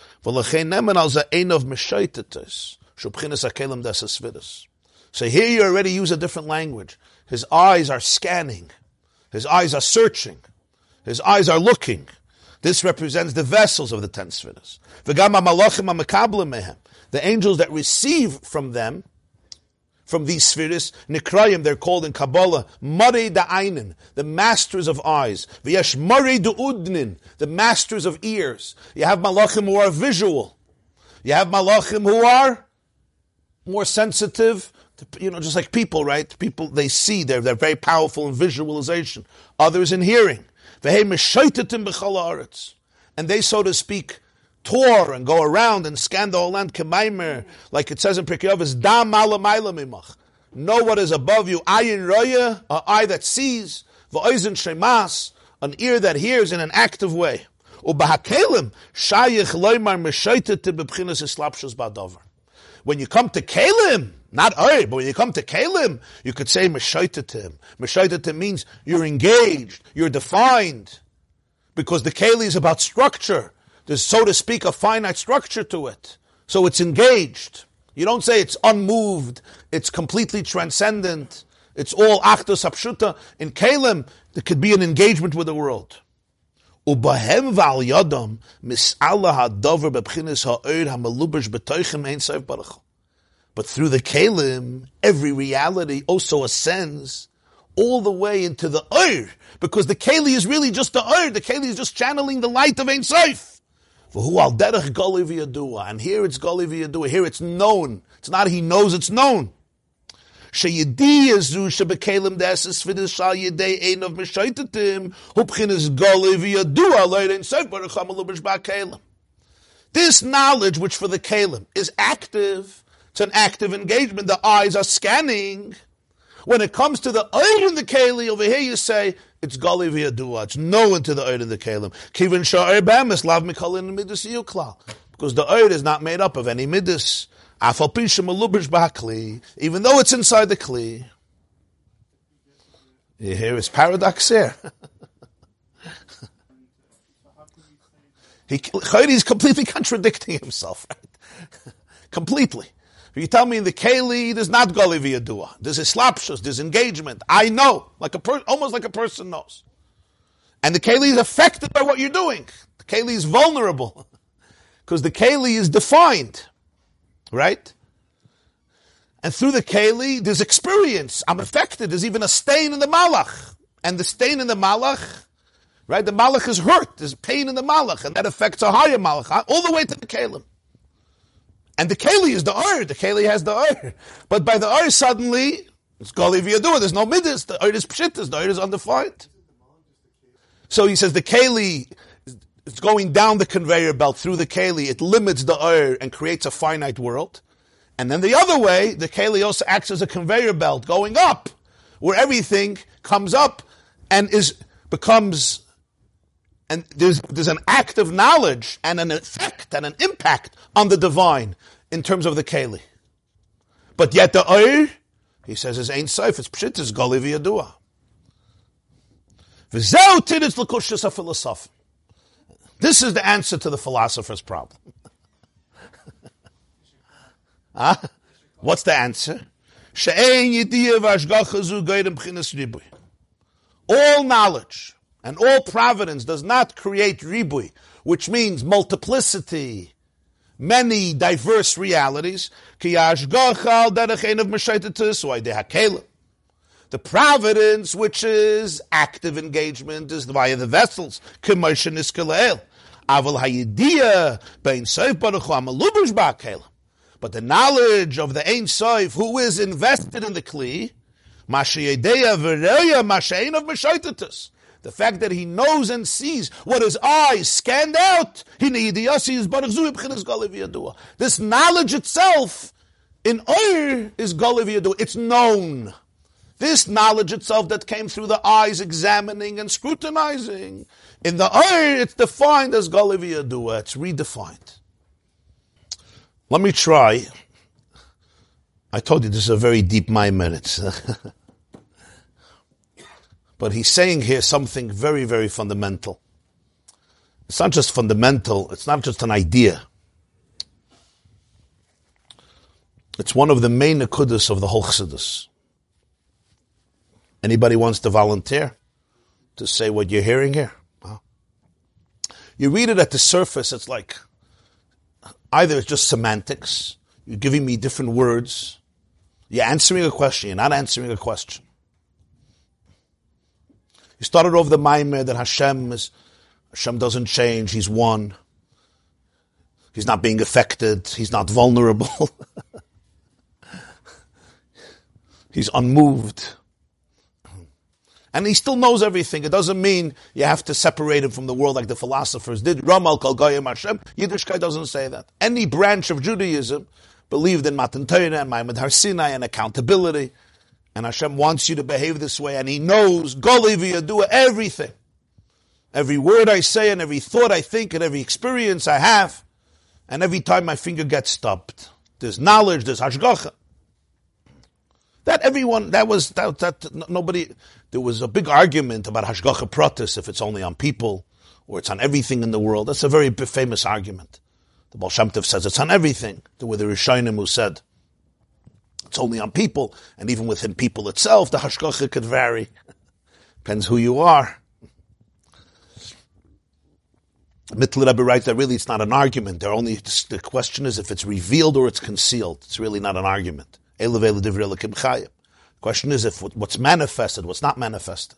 So here you already use a different language. His eyes are scanning. His eyes are searching. His eyes are looking. This represents the vessels of the ten spheres. The angels that receive from them, from these spheres, Nikrayim, they're called in Kabbalah, Mare Da'ainin, the masters of eyes. V'yesh Mare Du'udnin, the masters of ears. You have Malachim who are visual. You have Malachim who are more sensitive you know, just like people, right? People, they see, they're, they're very powerful in visualization. Others in hearing. And they, so to speak, tour and go around and scan the whole land, kemaimer, like it says in Pirkei is da mala mimach. Know what is above you. Ayin roya, an eye that sees, v'oizen shemas, an ear that hears in an active way. Ubahakelim, shayich loymar meshaitet bebchinas islapshus ba'dover. When you come to Kalim, not Oy, but when you come to Kalim, you could say Meshaitatim. Meshaitatim means you're engaged, you're defined. Because the Kali is about structure. There's, so to speak, a finite structure to it. So it's engaged. You don't say it's unmoved, it's completely transcendent, it's all actus apshuta. In Kalim, there could be an engagement with the world. But through the kalim, every reality also ascends all the way into the Ur, because the Kali is really just the Ur. The Kali is just channeling the light of Ein yadua, and here it's Gali V'yadua. Here it's known. It's not he knows, it's known. Sheyidi Yezu Shebekalim Desis Fidus Shal Yedei Ein of Meshaitatim Hupchin is Gali V'yadua Leid Ein Sof Baruch HaMalubish Ba'Kalim. This knowledge, which for the Kalim is active, it's an active engagement. The eyes are scanning. When it comes to the Eid in the Kali, over here you say, it's Gali v'yadua. It's known to the Eid in the Kalim. Kivin sha'er b'emes lav mikalin midus yuklal. Because the Eid is not made up of any midus. Afal b'hakli. Even though it's inside the Kli. You hear his paradox here. [laughs] he, he's completely contradicting himself, right? [laughs] completely. You tell me in the Keli, there's not Goli V'Yadua. There's Islapshus, there's engagement. I know, like a per, almost like a person knows. And the Keli is affected by what you're doing. The Keli is vulnerable. [laughs] Because the Keli is defined. Right? And through the Keli, there's experience. I'm affected. There's even a stain in the Malach. And the stain in the Malach, right? The Malach is hurt. There's pain in the Malach. And that affects a higher Malach, all the way to the Kalim. And the Keli is the Ur. The Keli has the Ur. But by the Ur, suddenly, it's Goli V'Yadua. There's no Midas. The Ur is Pshittas. The Ur is undefined. So he says the Keli it's going down the conveyor belt through the Keli. It limits the Ur and creates a finite world. And then the other way, the Keli also acts as a conveyor belt going up, where everything comes up and is becomes and there's there's an act of knowledge and an effect and an impact on the divine in terms of the Keli. But yet the Ur, he says, is ain't safe. It's pshit, it's goli v'yadua. This is the answer to the philosopher's problem. [laughs] huh? What's the answer? All knowledge and all providence does not create ribui, which means multiplicity, many diverse realities. The providence, which is active engagement, is via the vessels. But the knowledge of the Ein Soif, who is invested in the Kli, the fact that he knows and sees what his eyes scanned out. This knowledge itself in Oir is Goli V'yadua. It's known. This knowledge itself that came through the eyes examining and scrutinizing. In the Oir, it's defined as Goli V'yadua. It's redefined. Let me try. I told you this is a very deep mind minute. [laughs] but he's saying here something very, very fundamental. It's not just fundamental, it's not just an idea. It's one of the main akudas of the whole. Anybody wants to volunteer to say what you're hearing here? You read it at the surface, it's like either it's just semantics, you're giving me different words, you're answering a question, you're not answering a question. You started off the Maimer that Hashem is, Hashem doesn't change, He's one. He's not being affected, He's not vulnerable. [laughs] he's unmoved. And he still knows everything. It doesn't mean you have to separate him from the world like the philosophers did. Ramal Kal Goyim Hashem. Yiddishkeit doesn't say that. Any branch of Judaism believed in Matan Torah and Maimad Har Sinai and accountability. And Hashem wants you to behave this way, and He knows, do everything. Every word I say, and every thought I think, and every experience I have, and every time my finger gets stopped. There's knowledge, there's hashgacha. That everyone, that was, that, that, nobody, there was a big argument about Hashgacha Pratis, if it's only on people, or it's on everything in the world. That's a very famous argument. The Baal Shem Tov says it's on everything. There were the Rishonim who said it's only on people, and even within people itself, the Hashgacha could vary. Depends who you are. Mittler Rebbe writes that really it's not an argument. They're only, the question is if it's revealed or it's concealed. It's really not an argument. Question is if what's manifested, what's not manifested.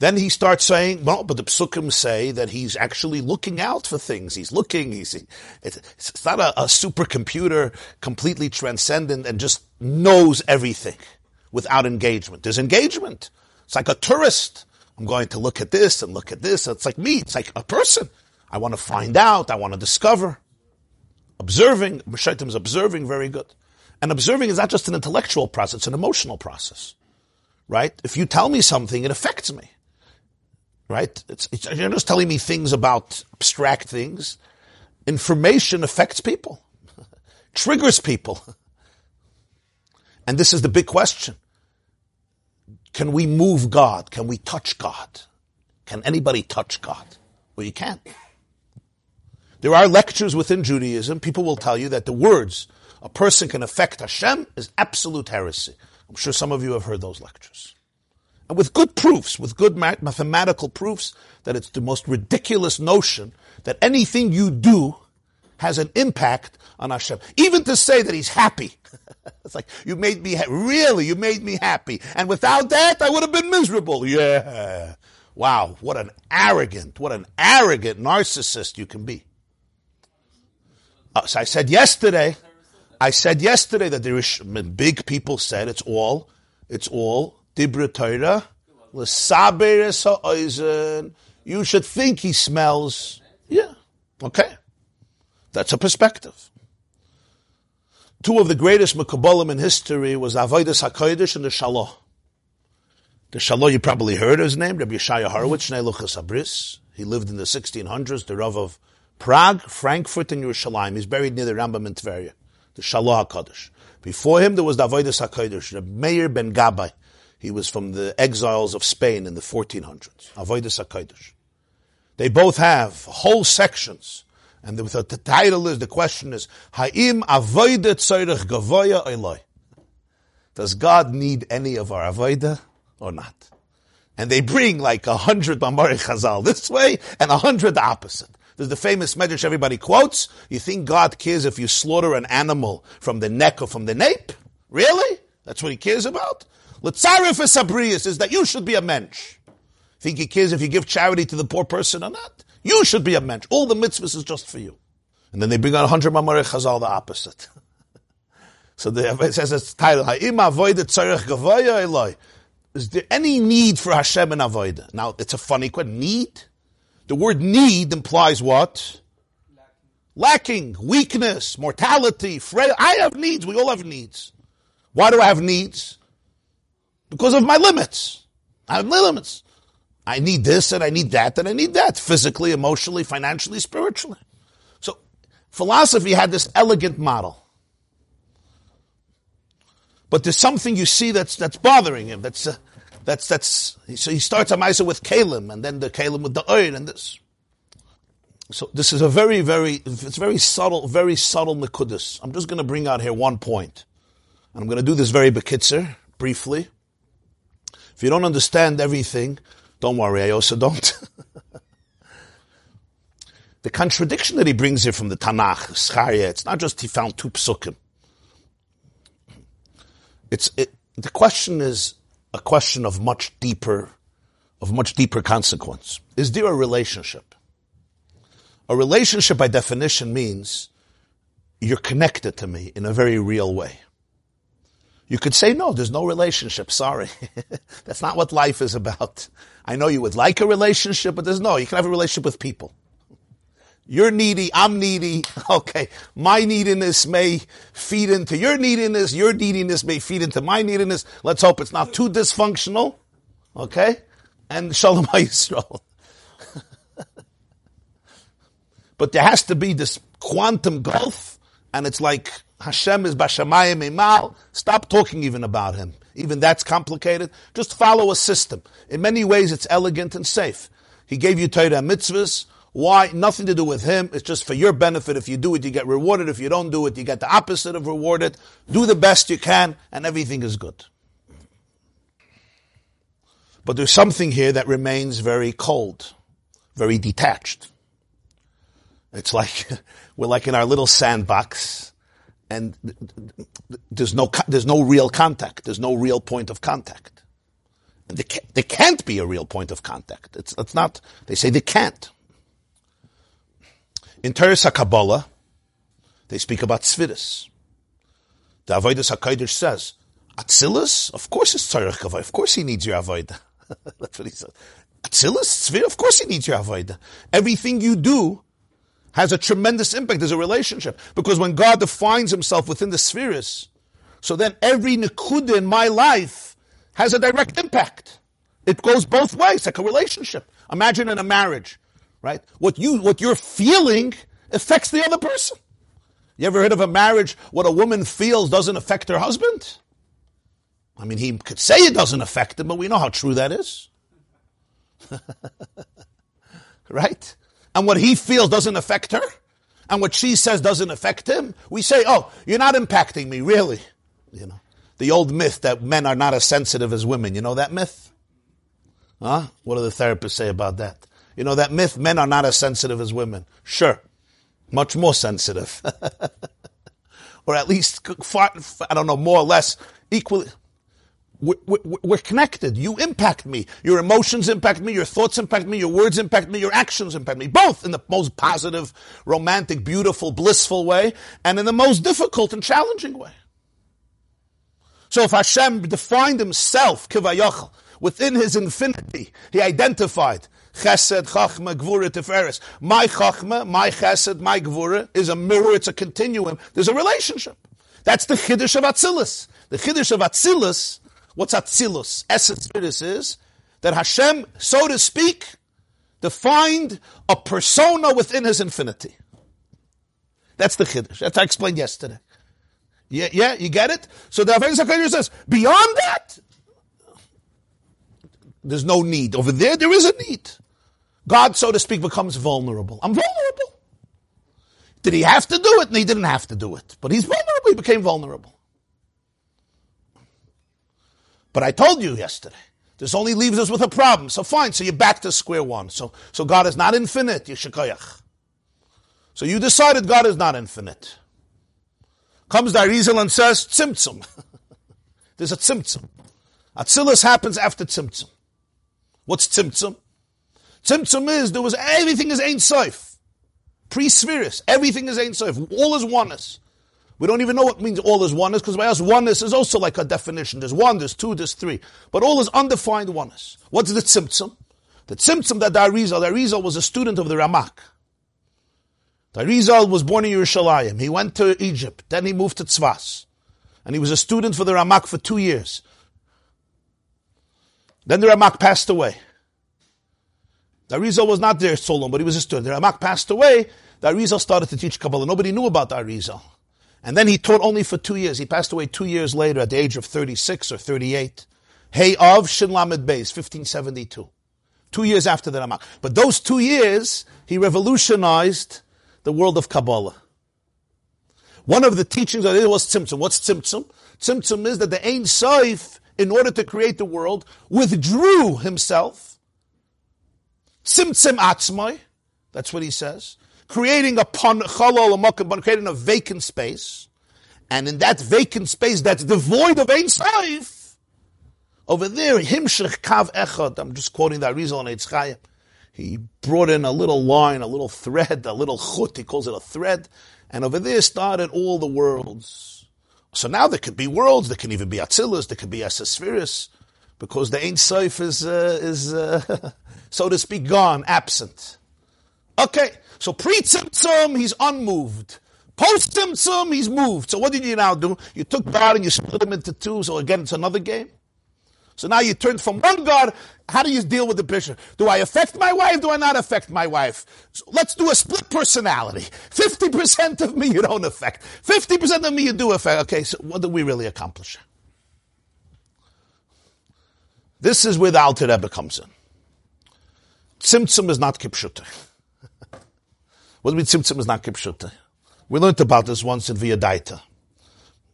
Then he starts saying, well, but the psukim say that he's actually looking out for things. He's looking. He's it's, it's not a, a supercomputer completely transcendent and just knows everything without engagement. There's engagement. It's like a tourist. I'm going to look at this and look at this. It's like me. It's like a person. I want to find out. I want to discover. Observing, Meshaitim is observing very good. And observing is not just an intellectual process, it's an emotional process. Right? If you tell me something, it affects me. Right? It's, it's, you're just telling me things about abstract things. Information affects people, [laughs] triggers people. [laughs] And this is the big question. Can we move God? Can we touch God? Can anybody touch God? Well, you can't. There are lectures within Judaism. People will tell you that the words a person can affect Hashem is absolute heresy. I'm sure some of you have heard those lectures. And with good proofs, with good mathematical proofs, that it's the most ridiculous notion that anything you do has an impact on Hashem. Even to say that He's happy. [laughs] it's like, you made me, ha- really, you made me happy. And without that, I would have been miserable. Yeah. Wow, what an arrogant, what an arrogant narcissist you can be. Uh, so I said yesterday, I said yesterday that there is big people said it's all, it's all dibra Torah, You should think he smells. Yeah, okay, that's a perspective. Two of the greatest mekabolim in history was Avodas Hakodesh and the Shalah. The Shalah you probably heard his name, Rabbi Yeshaya Horowitz, Shnei Luchas Abris. He lived in the 1600s, the Rav of Prague, Frankfurt, and Yerushalayim. He's buried near the Rambam in Tveria, the Shalah HaKadosh. Before him, there was the Avodah HaKadosh, the Meir ben Gabbai. He was from the exiles of Spain in the 1400s. Avodah HaKadosh. They both have whole sections. And the, the title is, the question is, Ha'im Avodah Tzorech Gavoya Eloi. Does God need any of our Avodah or not? And they bring like a hundred Mamari Chazal this way and a hundred the opposite. There's the famous medrash everybody quotes. You think God cares if you slaughter an animal from the neck or from the nape? Really? That's what he cares about? L'tzarif sabrius is that you should be a mensch. Think he cares if you give charity to the poor person or not? You should be a mensch. All the mitzvahs is just for you. And then they bring out 100 mamare chazal, the opposite. [laughs] so the, it says it's titled, Ha'im avoidet tzarech gavoya eloi. Is there any need for Hashem and avodah? Now, it's a funny question. Need? The word need implies what? Lacking. Lacking, weakness, mortality, frail. I have needs. We all have needs. Why do I have needs? Because of my limits. I have my limits. I need this and I need that and I need that physically, emotionally, financially, spiritually. So philosophy had this elegant model. But there's something you see that's, that's bothering him. That's, uh, that's, that's, so he starts a Maisa with Kalim, and then the Kalim with the Oir, and this. So this is a very, very, it's very subtle, very subtle Nikudis. I'm just going to bring out here one point. And I'm going to do this very bekitzer, briefly. If you don't understand everything, don't worry, I also don't. [laughs] the contradiction that he brings here from the Tanakh, Scharia, it's not just he found two psukim. It's, it, the question is, a question of much deeper, of much deeper consequence. Is there a relationship? A relationship by definition means you're connected to me in a very real way. You could say, no, there's no relationship. Sorry. [laughs] That's not what life is about. I know you would like a relationship, but there's no, you can have a relationship with people. You're needy, I'm needy. [laughs] Okay, my neediness may feed into your neediness, your neediness may feed into my neediness. Let's hope it's not too dysfunctional. Okay? And Shalom [laughs] Yisrael. but there has to be this quantum gulf, and it's like Hashem is Bashamayim Imal. Stop talking even about him. Even that's complicated. Just follow a system. In many ways, it's elegant and safe. He gave you Torah mitzvahs. Why? Nothing to do with him. It's just for your benefit. If you do it, you get rewarded. If you don't do it, you get the opposite of rewarded. Do the best you can, and everything is good. But there's something here that remains very cold, very detached. It's like [laughs] we're like in our little sandbox, and there's no there's no real contact. There's no real point of contact. There, there can't be a real point of contact. It's, it's not. They say they can't. In Teres HaKabbalah, they speak about Tzvidus. The Avodah HaKadosh says, Atzilus? Of course it's Tzarech Kavai. Of course he needs your Avodah. [laughs] That's what he says. Atzilus? Tzvidus? Of course he needs your Avodah. Everything you do has a tremendous impact. as a relationship. Because when God defines himself within the spheres, so then every Nikuda in my life has a direct impact. It goes both ways, like a relationship. Imagine in a marriage right? What you, what you're feeling affects the other person. You ever heard of a marriage, what a woman feels doesn't affect her husband? I mean, he could say it doesn't affect him, but we know how true that is. [laughs] right? And what he feels doesn't affect her? and what she says doesn't affect him, we say, oh, you're not impacting me, really. You know, the old myth that men are not as sensitive as women. You know that myth? Huh? What do the therapists say about that? You know that myth, men are not as sensitive as women. Sure. Much more sensitive. [laughs] or at least, far, I don't know, more or less equally. We're, connected. You impact me. Your emotions impact me. Your thoughts impact me. Your words impact me. Your actions impact me. Both in the most positive, romantic, beautiful, blissful way, and in the most difficult and challenging way. So if Hashem defined himself, kivayachal, within his infinity, he identified chesed, chachma, gvura, tiferes. My chachma, my chesed, my gvura is a mirror, it's a continuum. There's a relationship. That's the chiddush of Atzilus. The chiddush of Atzilus, what's Atzilus? Essence this is that Hashem, so to speak, defined a persona within his infinity. That's the chiddush. That's I explained yesterday. Yeah, yeah, you get it? So the Aved says, beyond that, there's no need. Over there, there is a need. God, so to speak, becomes vulnerable. I'm vulnerable. Did he have to do it? No, he didn't have to do it. But he's vulnerable. He became vulnerable. But I told you yesterday, this only leaves us with a problem. So fine, so you're back to square one. So, so God is not infinite, Yeshikoyach. So you decided God is not infinite. Comes the Arizal and says, Tzimtzum. [laughs] There's a Tzimtzum. Atzilus happens after Tzimtzum. What's Tzimtzum? Tzimtzum is there was everything is Ein Sof. Pre-spheris. Everything is Ein Sof. All is oneness. We don't even know what means all is oneness, because by us oneness is also like a definition. There's one, there's two, there's three. But all is undefined oneness. What's the tzimtzum? The tzimtzum that the Arizal, the Arizal was a student of the Ramak. The Arizal was born in Yerushalayim. He went to Egypt. Then he moved to Tzvas. And he was a student for the Ramak for two years. Then the Ramak passed away. The Arizal was not there so long, but he was a student. The Ramak passed away. The Arizal started to teach Kabbalah. Nobody knew about the Arizal. And then he taught only for two years. He passed away two years later at the age of 36 or 38. Hey of Shin Lamed Beis, 1572. Two years after the Ramak. But those two years, he revolutionized the world of Kabbalah. One of the teachings of it was Tzimtzum. What's Tzimtzum? Tzimtzum is that the Ein Sof, in order to create the world, withdrew himself. Tzimtzum Atzmai, that's what he says creating a pon chalol creating a vacant space, and in that vacant space that's devoid of Ein Sof, over there, himshich kav echad. I'm just quoting the Arizal on Eitzchayim. He brought in a little line, a little thread, a little chut. He calls it a thread, and over there started all the worlds. So now there could be worlds. There can even be Atzilus. There could be Esesphiris, because the Ein Sof is uh, is uh, [laughs] so to speak gone, absent. Okay, so pre-tzimtzum, he's unmoved. Post-tzimtzum, he's moved. So what did you now do? You took God and you split him into two, so again, it's another game. So now you turn from one God. How do you deal with the bishop? Do I affect my wife? Do I not affect my wife? So let's do a split personality. 50% of me you don't affect. 50% of me you do affect. Okay, so what do we really accomplish? This is where the Alter Rebbe comes in. Tzimtzum is not kipshutah. What do we tzimtzum is not kipshuta? We learned about this once in Via Daita.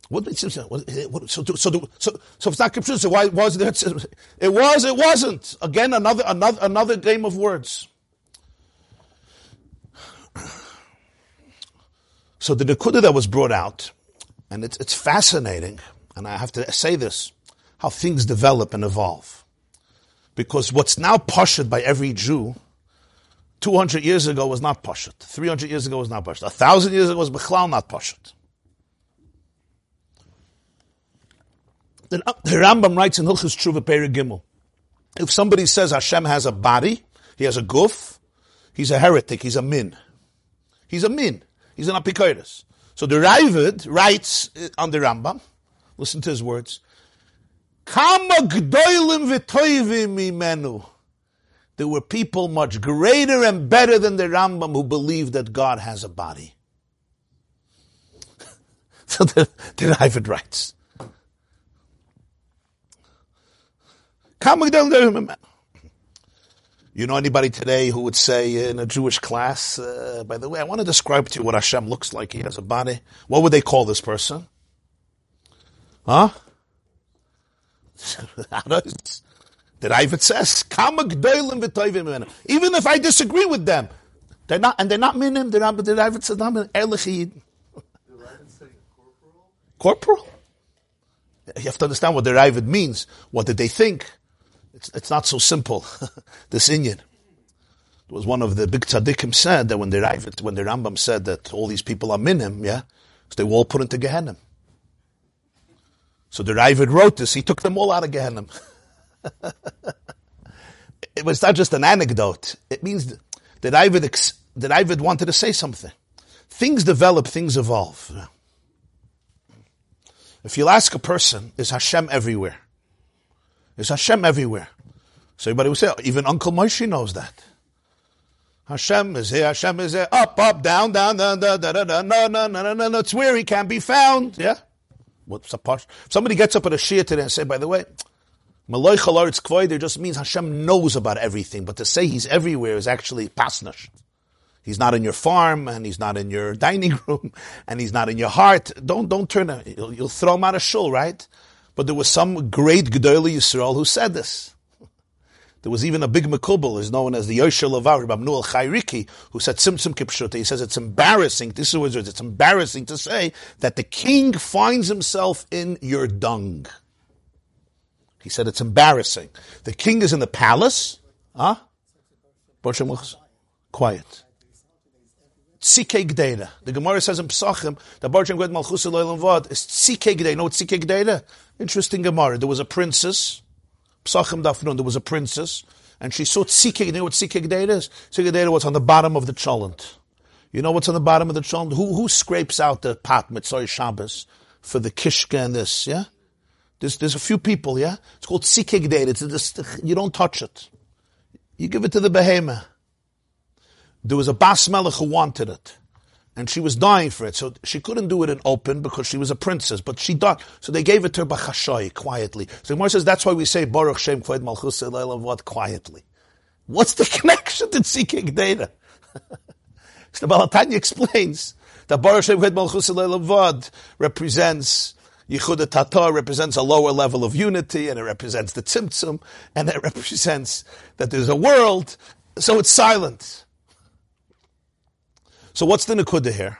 What do we tzimtzum? What, eh, what, so, so, so, so, if it's not kipshuta, why was there? [laughs] It was, it wasn't. Again, another, another, another game of words. So the Nakuda that was brought out, and it's, it's fascinating, and I have to say this, how things develop and evolve. Because what's now pushed by every Jew 200 years ago was not Pashut. 300 years ago was not Pashut. A thousand years ago was Bechlal not Pashut. Uh, the Rambam writes in Hilchus Tshuva Gimel, if somebody says Hashem has a body, he has a guf, he's a heretic, he's a min. He's a min. He's an apikoides. So the Ravid writes uh, on the Rambam, listen to his words, Kama gdoilim v'toivim imenu there were people much greater and better than the Rambam who believed that God has a body. [laughs] so the, the Ravid writes. You know anybody today who would say in a Jewish class, uh, by the way, I want to describe to you what Hashem looks like. He has a body. What would they call this person? Huh? [laughs] the Ravid says, even if I disagree with them, they're not, and they're not minim, they're not, the Ravid says, minim, corporal? You have to understand what the Ravid means. What did they think? It's, it's not so simple, this Inyan. It was one of the big tzaddikim said that when the Ravid, when the Rambam said that all these people are minim, yeah, so they were all put into Gehenna. So the Ravid wrote this, he took them all out of Gehenna. It was not just an anecdote. It means that Ravid, that Ravid wanted to say something. Things develop, things evolve. If you'll ask a person, is Hashem everywhere? Is Hashem everywhere? So everybody will say, even Uncle Moshe knows that. Hashem is here, Hashem is here, up, up, down, down, down, down, down, down, no, no, no, no, no, it's where he can be found. Yeah? What's the part? Somebody gets up at a Shia today and say, by the way, Malay Chalaritz Kvoider just means Hashem knows about everything, but to say he's everywhere is actually pasnash. He's not in your farm, and he's not in your [laughs] dining room, and he's not in your heart. Don't don't turn. A, you'll, you'll throw him out of shul, right? But there was some great Gedolei Yisrael who said this. There was even a big Makubal, is known as the Yosher Levav, Abnul Chayriki, who said Tzimtzum Kipshuta. He says it's embarrassing, this is what it's embarrassing to say that the king finds himself in your dung. He said it's embarrassing. The king is in the palace. Huh? Quiet. Tzike. The Gemara says in Psachim that Bar Gwed Malchus Vod is Tzike Gdeira. You know Tzike Gdeira? Interesting Gemara. There was a princess, Psachim Dafnun, there was a princess, and she saw Tzike You know what Tzike is? Tzike was on the bottom of the cholent. You know what's on the bottom of the cholent? Who, who scrapes out the pot, Mitzvah Shabbos, for the kishka and this, yeah? There's, there's a few people, yeah? It's called Tzike Gdeira. It's just, you don't touch it. You give it to the behemoth there was a Bas Melech who wanted it. And she was dying for it, so she couldn't do it in open because she was a princess, but she died. So they gave it to her b'chashoy, quietly. So Gemara says that's why we say Baruch Shem Kved Malchus what quietly. What's the [laughs] connection to seeking data? [laughs] so the Baal HaTanya explains that Baruch Shem Kved Malchus represents Yichud Tatar represents a lower level of unity, and it represents the Tzimtzum, and it [laughs] represents that there's a world, so it's silent. So what's the Nakuda here?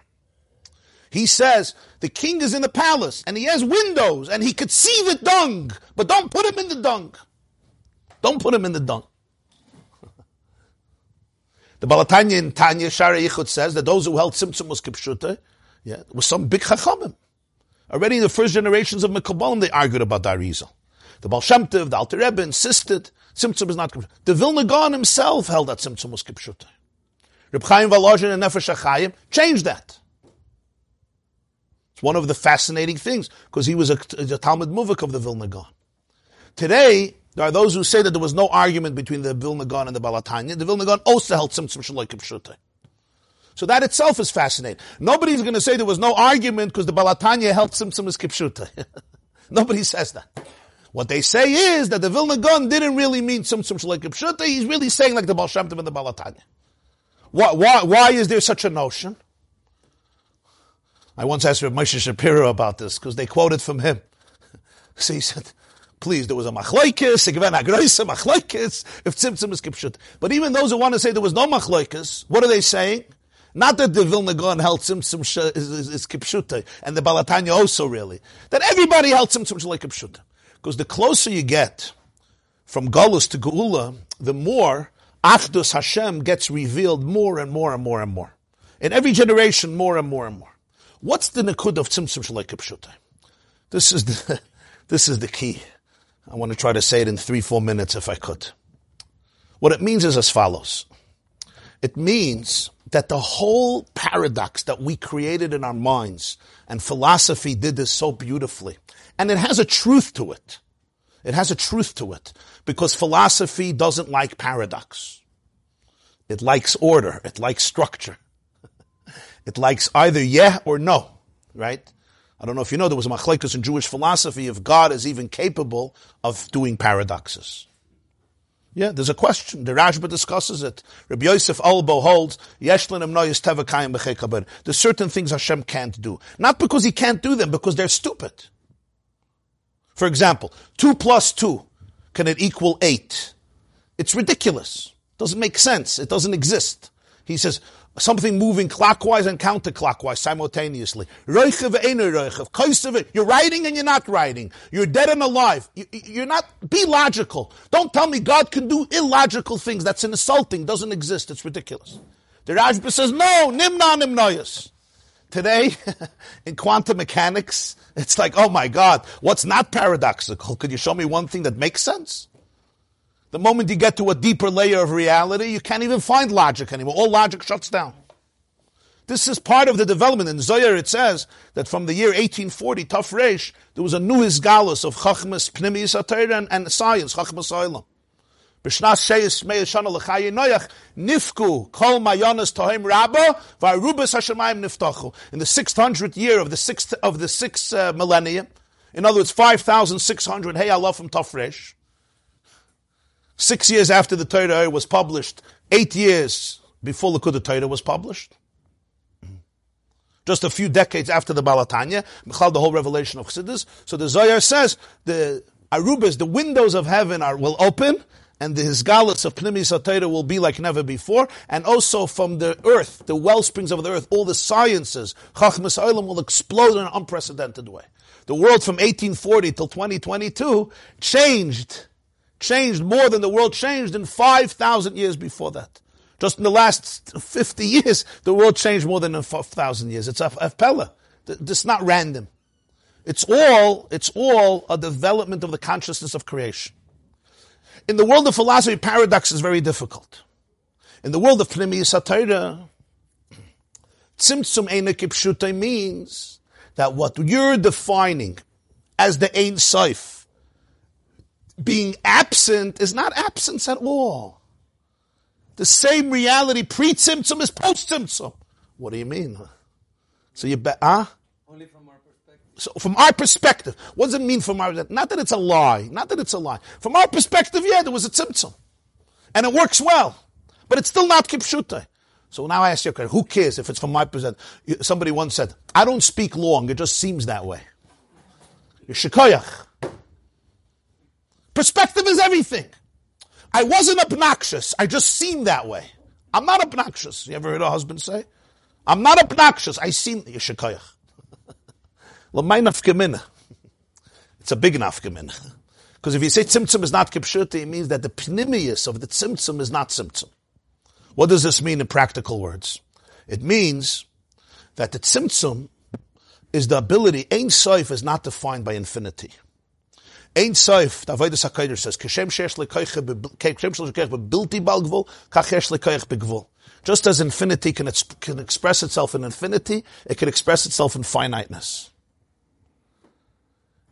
He says the king is in the palace and he has windows and he could see the dung, but don't put him in the dung. Don't put him in the dung. [laughs] the Baal HaTanya in Tanya Shara Yichud says that those who held Tzimtzum was Kipshuta, yeah, was some big chachamim. Already in the first generations of Mekabalim, they argued about the. The Baal Shem Tov, the Alter Rebbe insisted Tzimtzum is not Kipshuta. The Vilna Gaon himself held that Tzimtzum was Kipshuta. Reb Chaim Volozhin and Nefesh HaChaim changed that. It's one of the fascinating things, because he was a, a Talmud Muvik of the Vilna Gaon. Today, there are those who say that there was no argument between the Vilna Gaon and the Baal HaTanya. The Vilna Gaon also held Tzimtzum Shaloi Kipshutay. So that itself is fascinating. Nobody's going to say there was no argument because the Baal HaTanya held Tzimtzum as Kipshuta. [laughs] Nobody says that. What they say is that the Vilna Gaon didn't really mean Tzimtzum Shaloi Kipshuta. He's really saying like the Baal Shem and the Baal HaTanya. Why, why, why is there such a notion? I once asked Rav Moshe Shapiro about this because they quoted from him. [laughs] So he said, please, there was a machlaikis, a given agroisa machlaikis, if tzimtzum is kipshut. But even those who want to say there was no machlaikis, what are they saying? Not that the Vilna Gaon held tzimtzum is, is, is kipshuta, and the Baal HaTanya also really. That everybody held tzimtzum like kipshuta. Because the closer you get from Galus to Geula, the more Achdus Hashem gets revealed more and more and more and more. In every generation, more and more and more. What's the Nakud of Tzimtzum Shalai Kipshutai? This is the, [laughs] this is the key. I want to try to say it in three, four minutes if I could. What it means is as follows. It means that the whole paradox that we created in our minds, and philosophy did this so beautifully, and it has a truth to it. It has a truth to it because philosophy doesn't like paradox. It likes order. It likes structure. [laughs] it likes either yeah or no, right? I don't know if you know, there was a machlekes in Jewish philosophy if God is even capable of doing paradoxes. Yeah, there's a question. The Rashba discusses it. Rabbi Yosef Albo holds. There's certain things Hashem can't do. Not because he can't do them, because they're stupid. For example, two plus two, can it equal eight? It's ridiculous. It Doesn't make sense. It doesn't exist. He says, something moving clockwise and counterclockwise simultaneously. You're writing and you're not writing. You're dead and alive. You're not, be logical. Don't tell me God can do illogical things. That's an insulting. Doesn't exist. It's ridiculous. The Rashba says, no, nimna nimnoyas. Today, [laughs] in quantum mechanics, it's like, oh my God, what's not paradoxical? Could you show me one thing that makes sense? The moment you get to a deeper layer of reality, you can't even find logic anymore. All logic shuts down. This is part of the development. In Zohar it says that from the year 1840, Taf Reish, there was a new Isgalus of Chachmas, Pnimis and, and science, Chachmas Oilam. B'shnas sheyes mei shana l'chayi noyach, nifku kol mayonas tohim rabba, v'arubas hashemayim niftachu. In the 600th year of the sixth, of the sixth uh, millennium, in other words, 5,600, hey Allah from Taf Reish, Six years after the Torah was published, eight years before the Kudah Torah was published. Just a few decades after the Baal HaTanya, the whole revelation of Chassidus. So the Zohar says the Arubas, the windows of heaven are will open, and the Hisgalas of Pnimi Satira will be like never before, and also from the earth, the well springs of the earth, all the sciences, Chachmas Olam will explode in an unprecedented way. The world from 1840 till 2022 changed changed more than the world changed in 5,000 years before that. Just in the last 50 years, the world changed more than a 1,000 years. It's a, a pella. It's not random. It's all, it's all a development of the consciousness of creation. In the world of philosophy, paradox is very difficult. In the world of Pnimi Satira, Tzimtzum Einakipshutai means that what you're defining as the Ein Seif, being absent is not absence at all. The same reality pre-tzimtzum is post-tzimtzum. What do you mean? So you bet, huh? Only from our perspective. So from our perspective, what does it mean from our, not that it's a lie, not that it's a lie. From our perspective, yeah, there was a tzimtzum. And it works well. But it's still not kipshuta. So now I ask you, okay, who cares if it's from my perspective? Somebody once said, I don't speak long, it just seems that way. You're shikoyach. Perspective is everything. I wasn't obnoxious. I just seemed that way. I'm not obnoxious. You ever heard a husband say? I'm not obnoxious. I seem yeshakayach. L'may [laughs] nafkamina. It's a big nafkamina. Because if you say tzimtzum is not kipshuti, it means that the pnimius of the tzimtzum is not tzimtzum. What does this mean in practical words? It means that the tzimtzum is the ability, ein soif is not defined by infinity. Ein Soif, the Avodah HaKodesh says, Kashem shesh lekoich kashem shesh lekoich bebilti bal gvul, kach shesh lekoich begvul. Just as infinity can, can express itself in infinity, it can express itself in finiteness.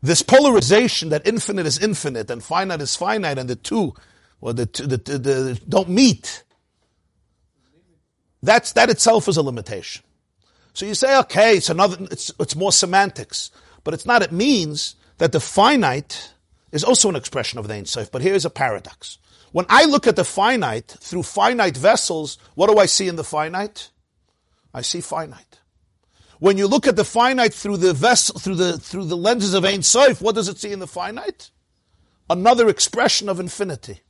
This polarization that infinite is infinite and finite is finite and the two, well, the, the, the, the don't meet, that's, that itself is a limitation. So you say, okay, it's another, it's, it's more semantics, but it's not, it means that the finite is also an expression of the Ein Sof, but here's a paradox. When I look at the finite through finite vessels, what do I see in the finite? I see finite. When you look at the finite through the vessel, through the through the lenses of Ein Sof, what does it see in the finite? Another expression of infinity.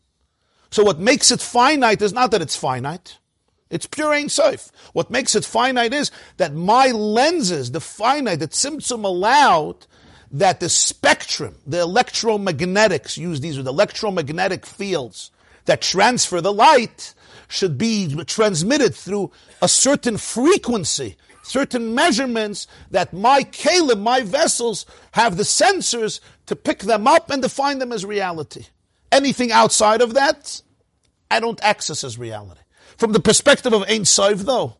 So what makes it finite is not that it's finite. It's pure Ein Sof. What makes it finite is that my lenses, the finite, that Tzimtzum allowed, that the spectrum, the electromagnetics, use these with electromagnetic fields that transfer the light, should be transmitted through a certain frequency, certain measurements that my kalim, my vessels, have the sensors to pick them up and define them as reality. Anything outside of that, I don't access as reality. From the perspective of Ein Sof, though,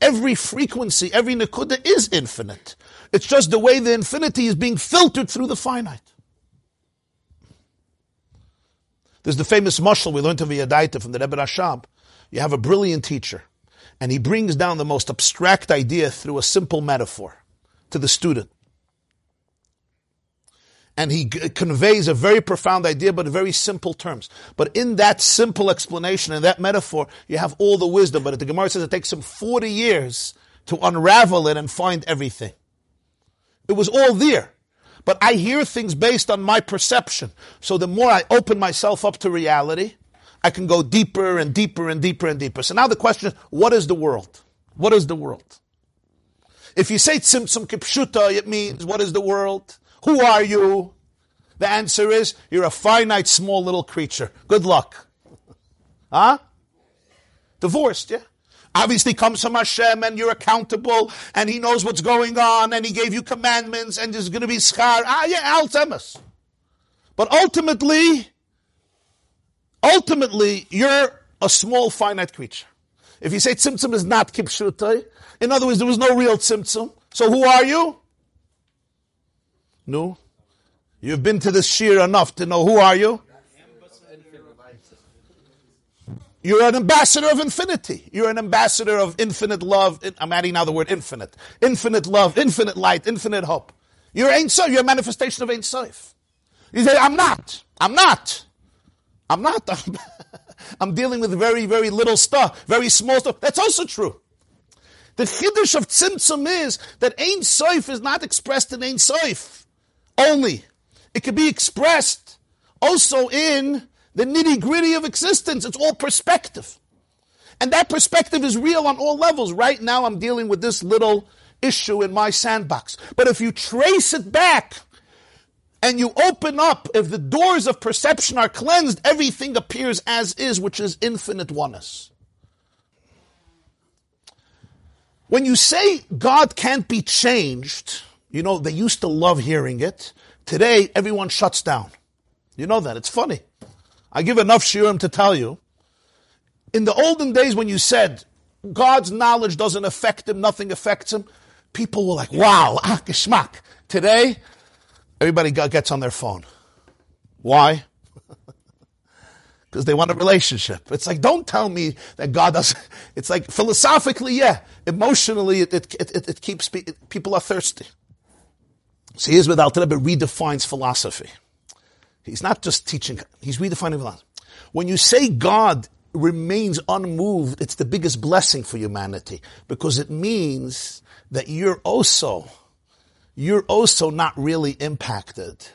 every frequency, every nakuda is infinite. It's just the way the infinity is being filtered through the finite. There's the famous mashal we learned of Yadaita from the Rebbe Rashab. You have a brilliant teacher, and he brings down the most abstract idea through a simple metaphor to the student. And he g- conveys a very profound idea, but in very simple terms. But in that simple explanation, and that metaphor, you have all the wisdom. But the Gemara says it takes him 40 years to unravel it and find everything. It was all there. But I hear things based on my perception. So the more I open myself up to reality, I can go deeper and deeper and deeper and deeper. So now the question is, what is the world? What is the world? If you say tzimtzum kipshuta, it means what is the world? Who are you? The answer is you're a finite, small little creature. Good luck. Huh? Divorced, yeah? Obviously comes from Hashem and you're accountable and He knows what's going on and He gave you commandments and there's going to be schar. Ah, yeah, Alzheimer's. But ultimately, ultimately, you're a small, finite creature. If you say tzimtzum is not kipshutai, in other words, there was no real tzimtzum. So who are you? No. You've been to this shiur enough to know who are you? You're an ambassador of infinity. You're an ambassador of infinite love. I'm adding now the word infinite. Infinite love, infinite light, infinite hope. You're Ein Sof. You're a manifestation of Ein Sof. You say, I'm not. I'm not. I'm not. I'm, [laughs] I'm dealing with very, very little stuff, very small stuff. That's also true. The chiddush of tzimtzum is that Ein Sof is not expressed in Ein Sof only. It could be expressed also in the nitty gritty of existence. It's all perspective. And that perspective is real on all levels. Right now, I'm dealing with this little issue in my sandbox. But if you trace it back and you open up, if the doors of perception are cleansed, everything appears as is, which is infinite oneness. When you say God can't be changed, you know, they used to love hearing it. Today, everyone shuts down. You know that. It's funny. I give enough shiurim to tell you. In the olden days when you said God's knowledge doesn't affect him, nothing affects him, people were like, wow, ah, geschmack. Today, everybody gets on their phone. Why? [laughs] Because they want a relationship. It's like, don't tell me that God doesn't. It's like, philosophically, yeah. Emotionally, it, it, it, it keeps people are thirsty. So here's what Alter Rebbe redefines philosophy. He's not just teaching, he's redefining philosophy. When you say God remains unmoved, it's the biggest blessing for humanity because it means that you're also, you're also not really impacted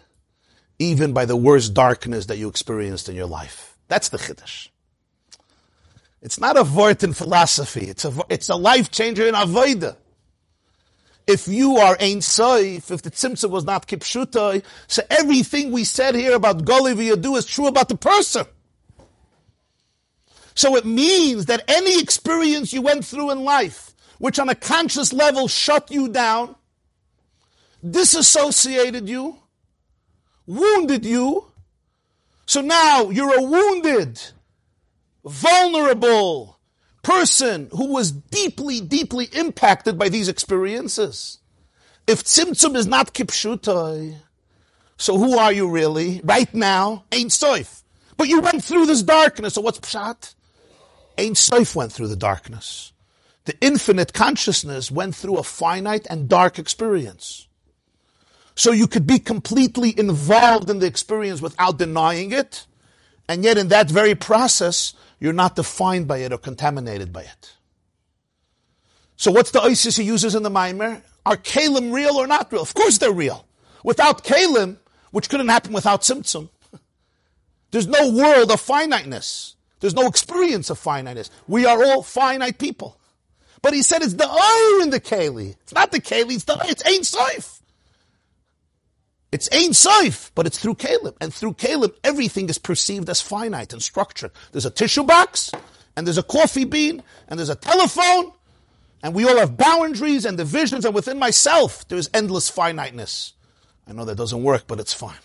even by the worst darkness that you experienced in your life. That's the chiddush. It's not a vort in philosophy. It's a, it's a life changer in avodah if you are Ein Soif, if the Tzimtzum was not Kipshutai, so everything we said here about Goli V'yadua is true about the person. So it means that any experience you went through in life, which on a conscious level shut you down, disassociated you, wounded you, so now you're a wounded, vulnerable, person who was deeply, deeply impacted by these experiences. If tzimtzum is not kipshutai, so who are you really? Right now, Ein Sof. But you went through this darkness, so what's pshat? Ein Sof went through the darkness. The infinite consciousness went through a finite and dark experience. So you could be completely involved in the experience without denying it, and yet in that very process, you're not defined by it or contaminated by it. So what's the ISIS he uses in the Maimer? Are Kalim real or not real? Of course they're real. Without Kalim, which couldn't happen without Tzimtzum, [laughs] there's no world of finiteness. There's no experience of finiteness. We are all finite people. But he said it's the I in the Kali. It's not the Kali, it's the it's Ein Sof. It's Ein Sof, but it's through Kalim. And through Kalim, everything is perceived as finite and structured. There's a tissue box, and there's a coffee bean, and there's a telephone, and we all have boundaries and divisions, and within myself, there's endless finiteness. I know that doesn't work, but it's fine.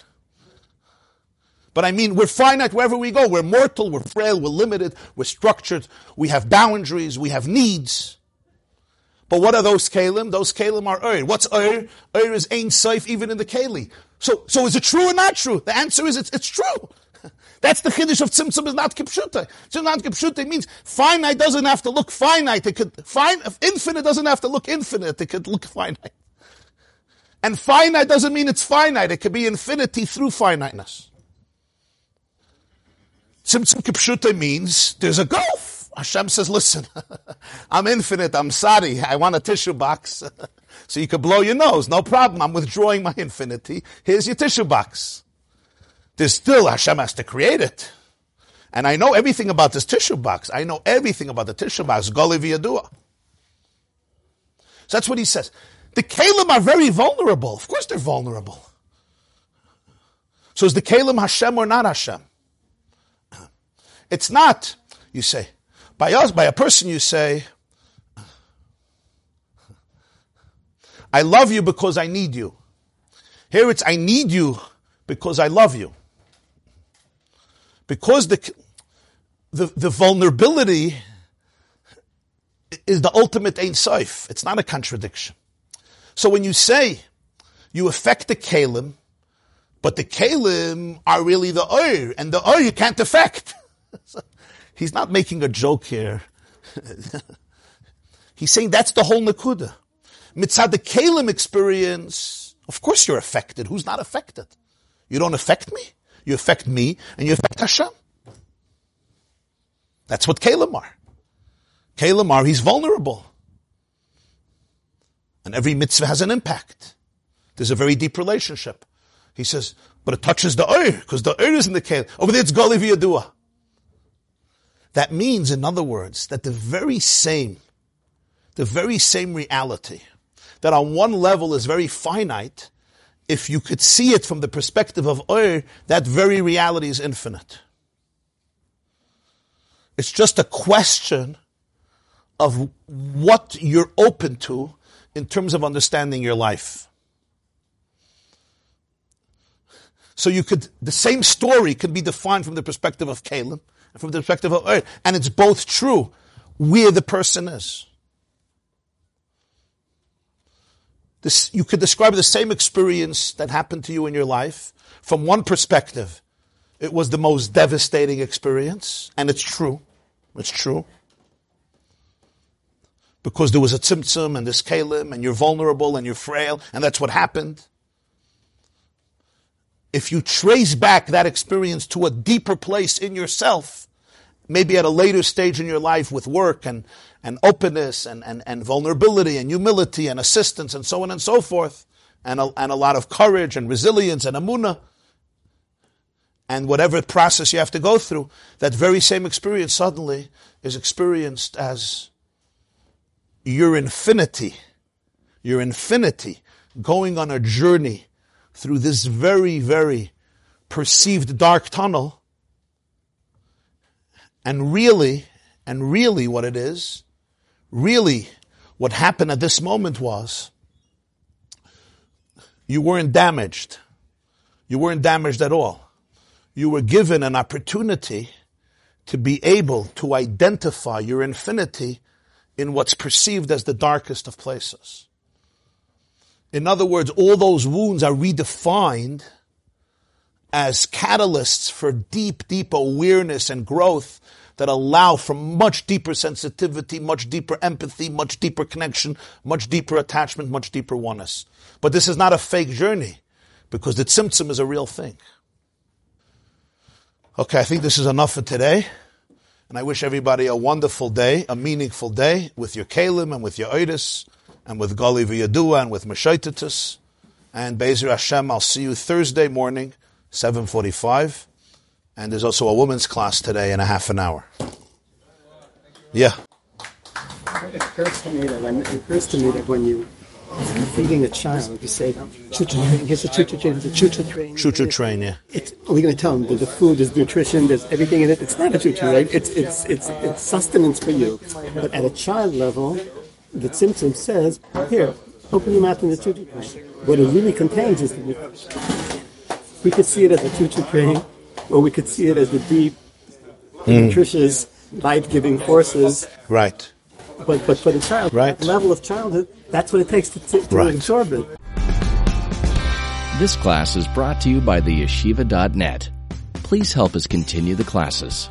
But I mean, we're finite wherever we go. We're mortal, we're frail, we're limited, we're structured, we have boundaries, we have needs. But what are those kalim? Those kalim are ur. What's ur? Ur is Ein Sof even in the keli. So, so is it true or not true? The answer is it's, it's true. [laughs] That's the chiddush of tzimtzum is not kipshuta. Tzimtzum not kipshuta means finite doesn't have to look finite. It could fine infinite doesn't have to look infinite. It could look finite. And finite doesn't mean it's finite. It could be infinity through finiteness. Tzimtzum kipshuta means there's a gulf. Hashem says, listen, [laughs] I'm infinite. I'm sorry. I want a tissue box. [laughs] so you could blow your nose. No problem. I'm withdrawing my infinity. Here's your tissue box. There's still, Hashem has to create it. And I know everything about this tissue box. I know everything about the tissue box. Goli v'yadua. So that's what he says. The Kalim are very vulnerable. Of course they're vulnerable. So is the Kalim Hashem or not Hashem? It's not, you say. By us, by a person you say, I love you because I need you. Here it's I need you because I love you. Because the, the, the vulnerability is the ultimate Ein Sof. It's not a contradiction. So when you say you affect the Kalim, but the Kalim are really the Ur, and the Ur you can't affect. [laughs] He's not making a joke here. [laughs] He's saying that's the whole Nakuda. Mitzad the Kalim experience, of course you're affected. Who's not affected? You don't affect me? You affect me, and you affect Hashem. That's what Kalim are. Kalim are, he's vulnerable. And every mitzvah has an impact. There's a very deep relationship. He says, but it touches the Ur, because the Ur is in the Kalim. Over there it's Goli V'yadua. That means, in other words, that the very same, the very same reality that on one level is very finite, if you could see it from the perspective of Ur, that very reality is infinite. It's just a question of what you're open to in terms of understanding your life. So you could, the same story could be defined from the perspective of Kalim from the perspective of Ur, and it's both true where the person is. This, you could describe the same experience that happened to you in your life from one perspective. It was the most devastating experience, and it's true. It's true. Because there was a tzimtzum and this kalim, and you're vulnerable and you're frail, and that's what happened. If you trace back that experience to a deeper place in yourself, maybe at a later stage in your life with work and, and openness and, and, and vulnerability and humility and assistance and so on and so forth, and a, and a lot of courage and resilience and amuna, and whatever process you have to go through, that very same experience suddenly is experienced as your infinity, your infinity going on a journey through this very, very perceived dark tunnel and really, and really what it is, really what happened at this moment was you weren't damaged. You weren't damaged at all. You were given an opportunity to be able to identify your infinity in what's perceived as the darkest of places. In other words, all those wounds are redefined as catalysts for deep, deep awareness and growth that allow for much deeper sensitivity, much deeper empathy, much deeper connection, much deeper attachment, much deeper oneness. But this is not a fake journey because the tzimtzum is a real thing. Okay, I think this is enough for today. And I wish everybody a wonderful day, a meaningful day with your Kalim and with your Oidis and with Goli V'Yadua and with Meshaitatus. And Bezer Hashem, I'll see you Thursday morning 7.45. And there's also a women's class today in a half an hour. Yeah.
It occurs to me that when, it occurs to me that when you feeding a child, you say, choo-choo train, here's a choo-choo train, there's a choo-choo train.
Choo-choo train, yeah.
It's, are we going to tell them that the food, there's nutrition, there's everything in it? It's not a choo-choo, right? It's, it's, it's, it's sustenance for you. But at a child level, the tzimtzum says, here, open your mouth in the choo-choo. What it really contains is the we could see it as a choo-choo train, or we could see it as the deep, mm. nutritious, life-giving forces.
Right.
But but for the child, right. level of childhood, that's what it takes to, to, to right. absorb it.
This class is brought to you by the yeshiva.net. Please help us continue the classes.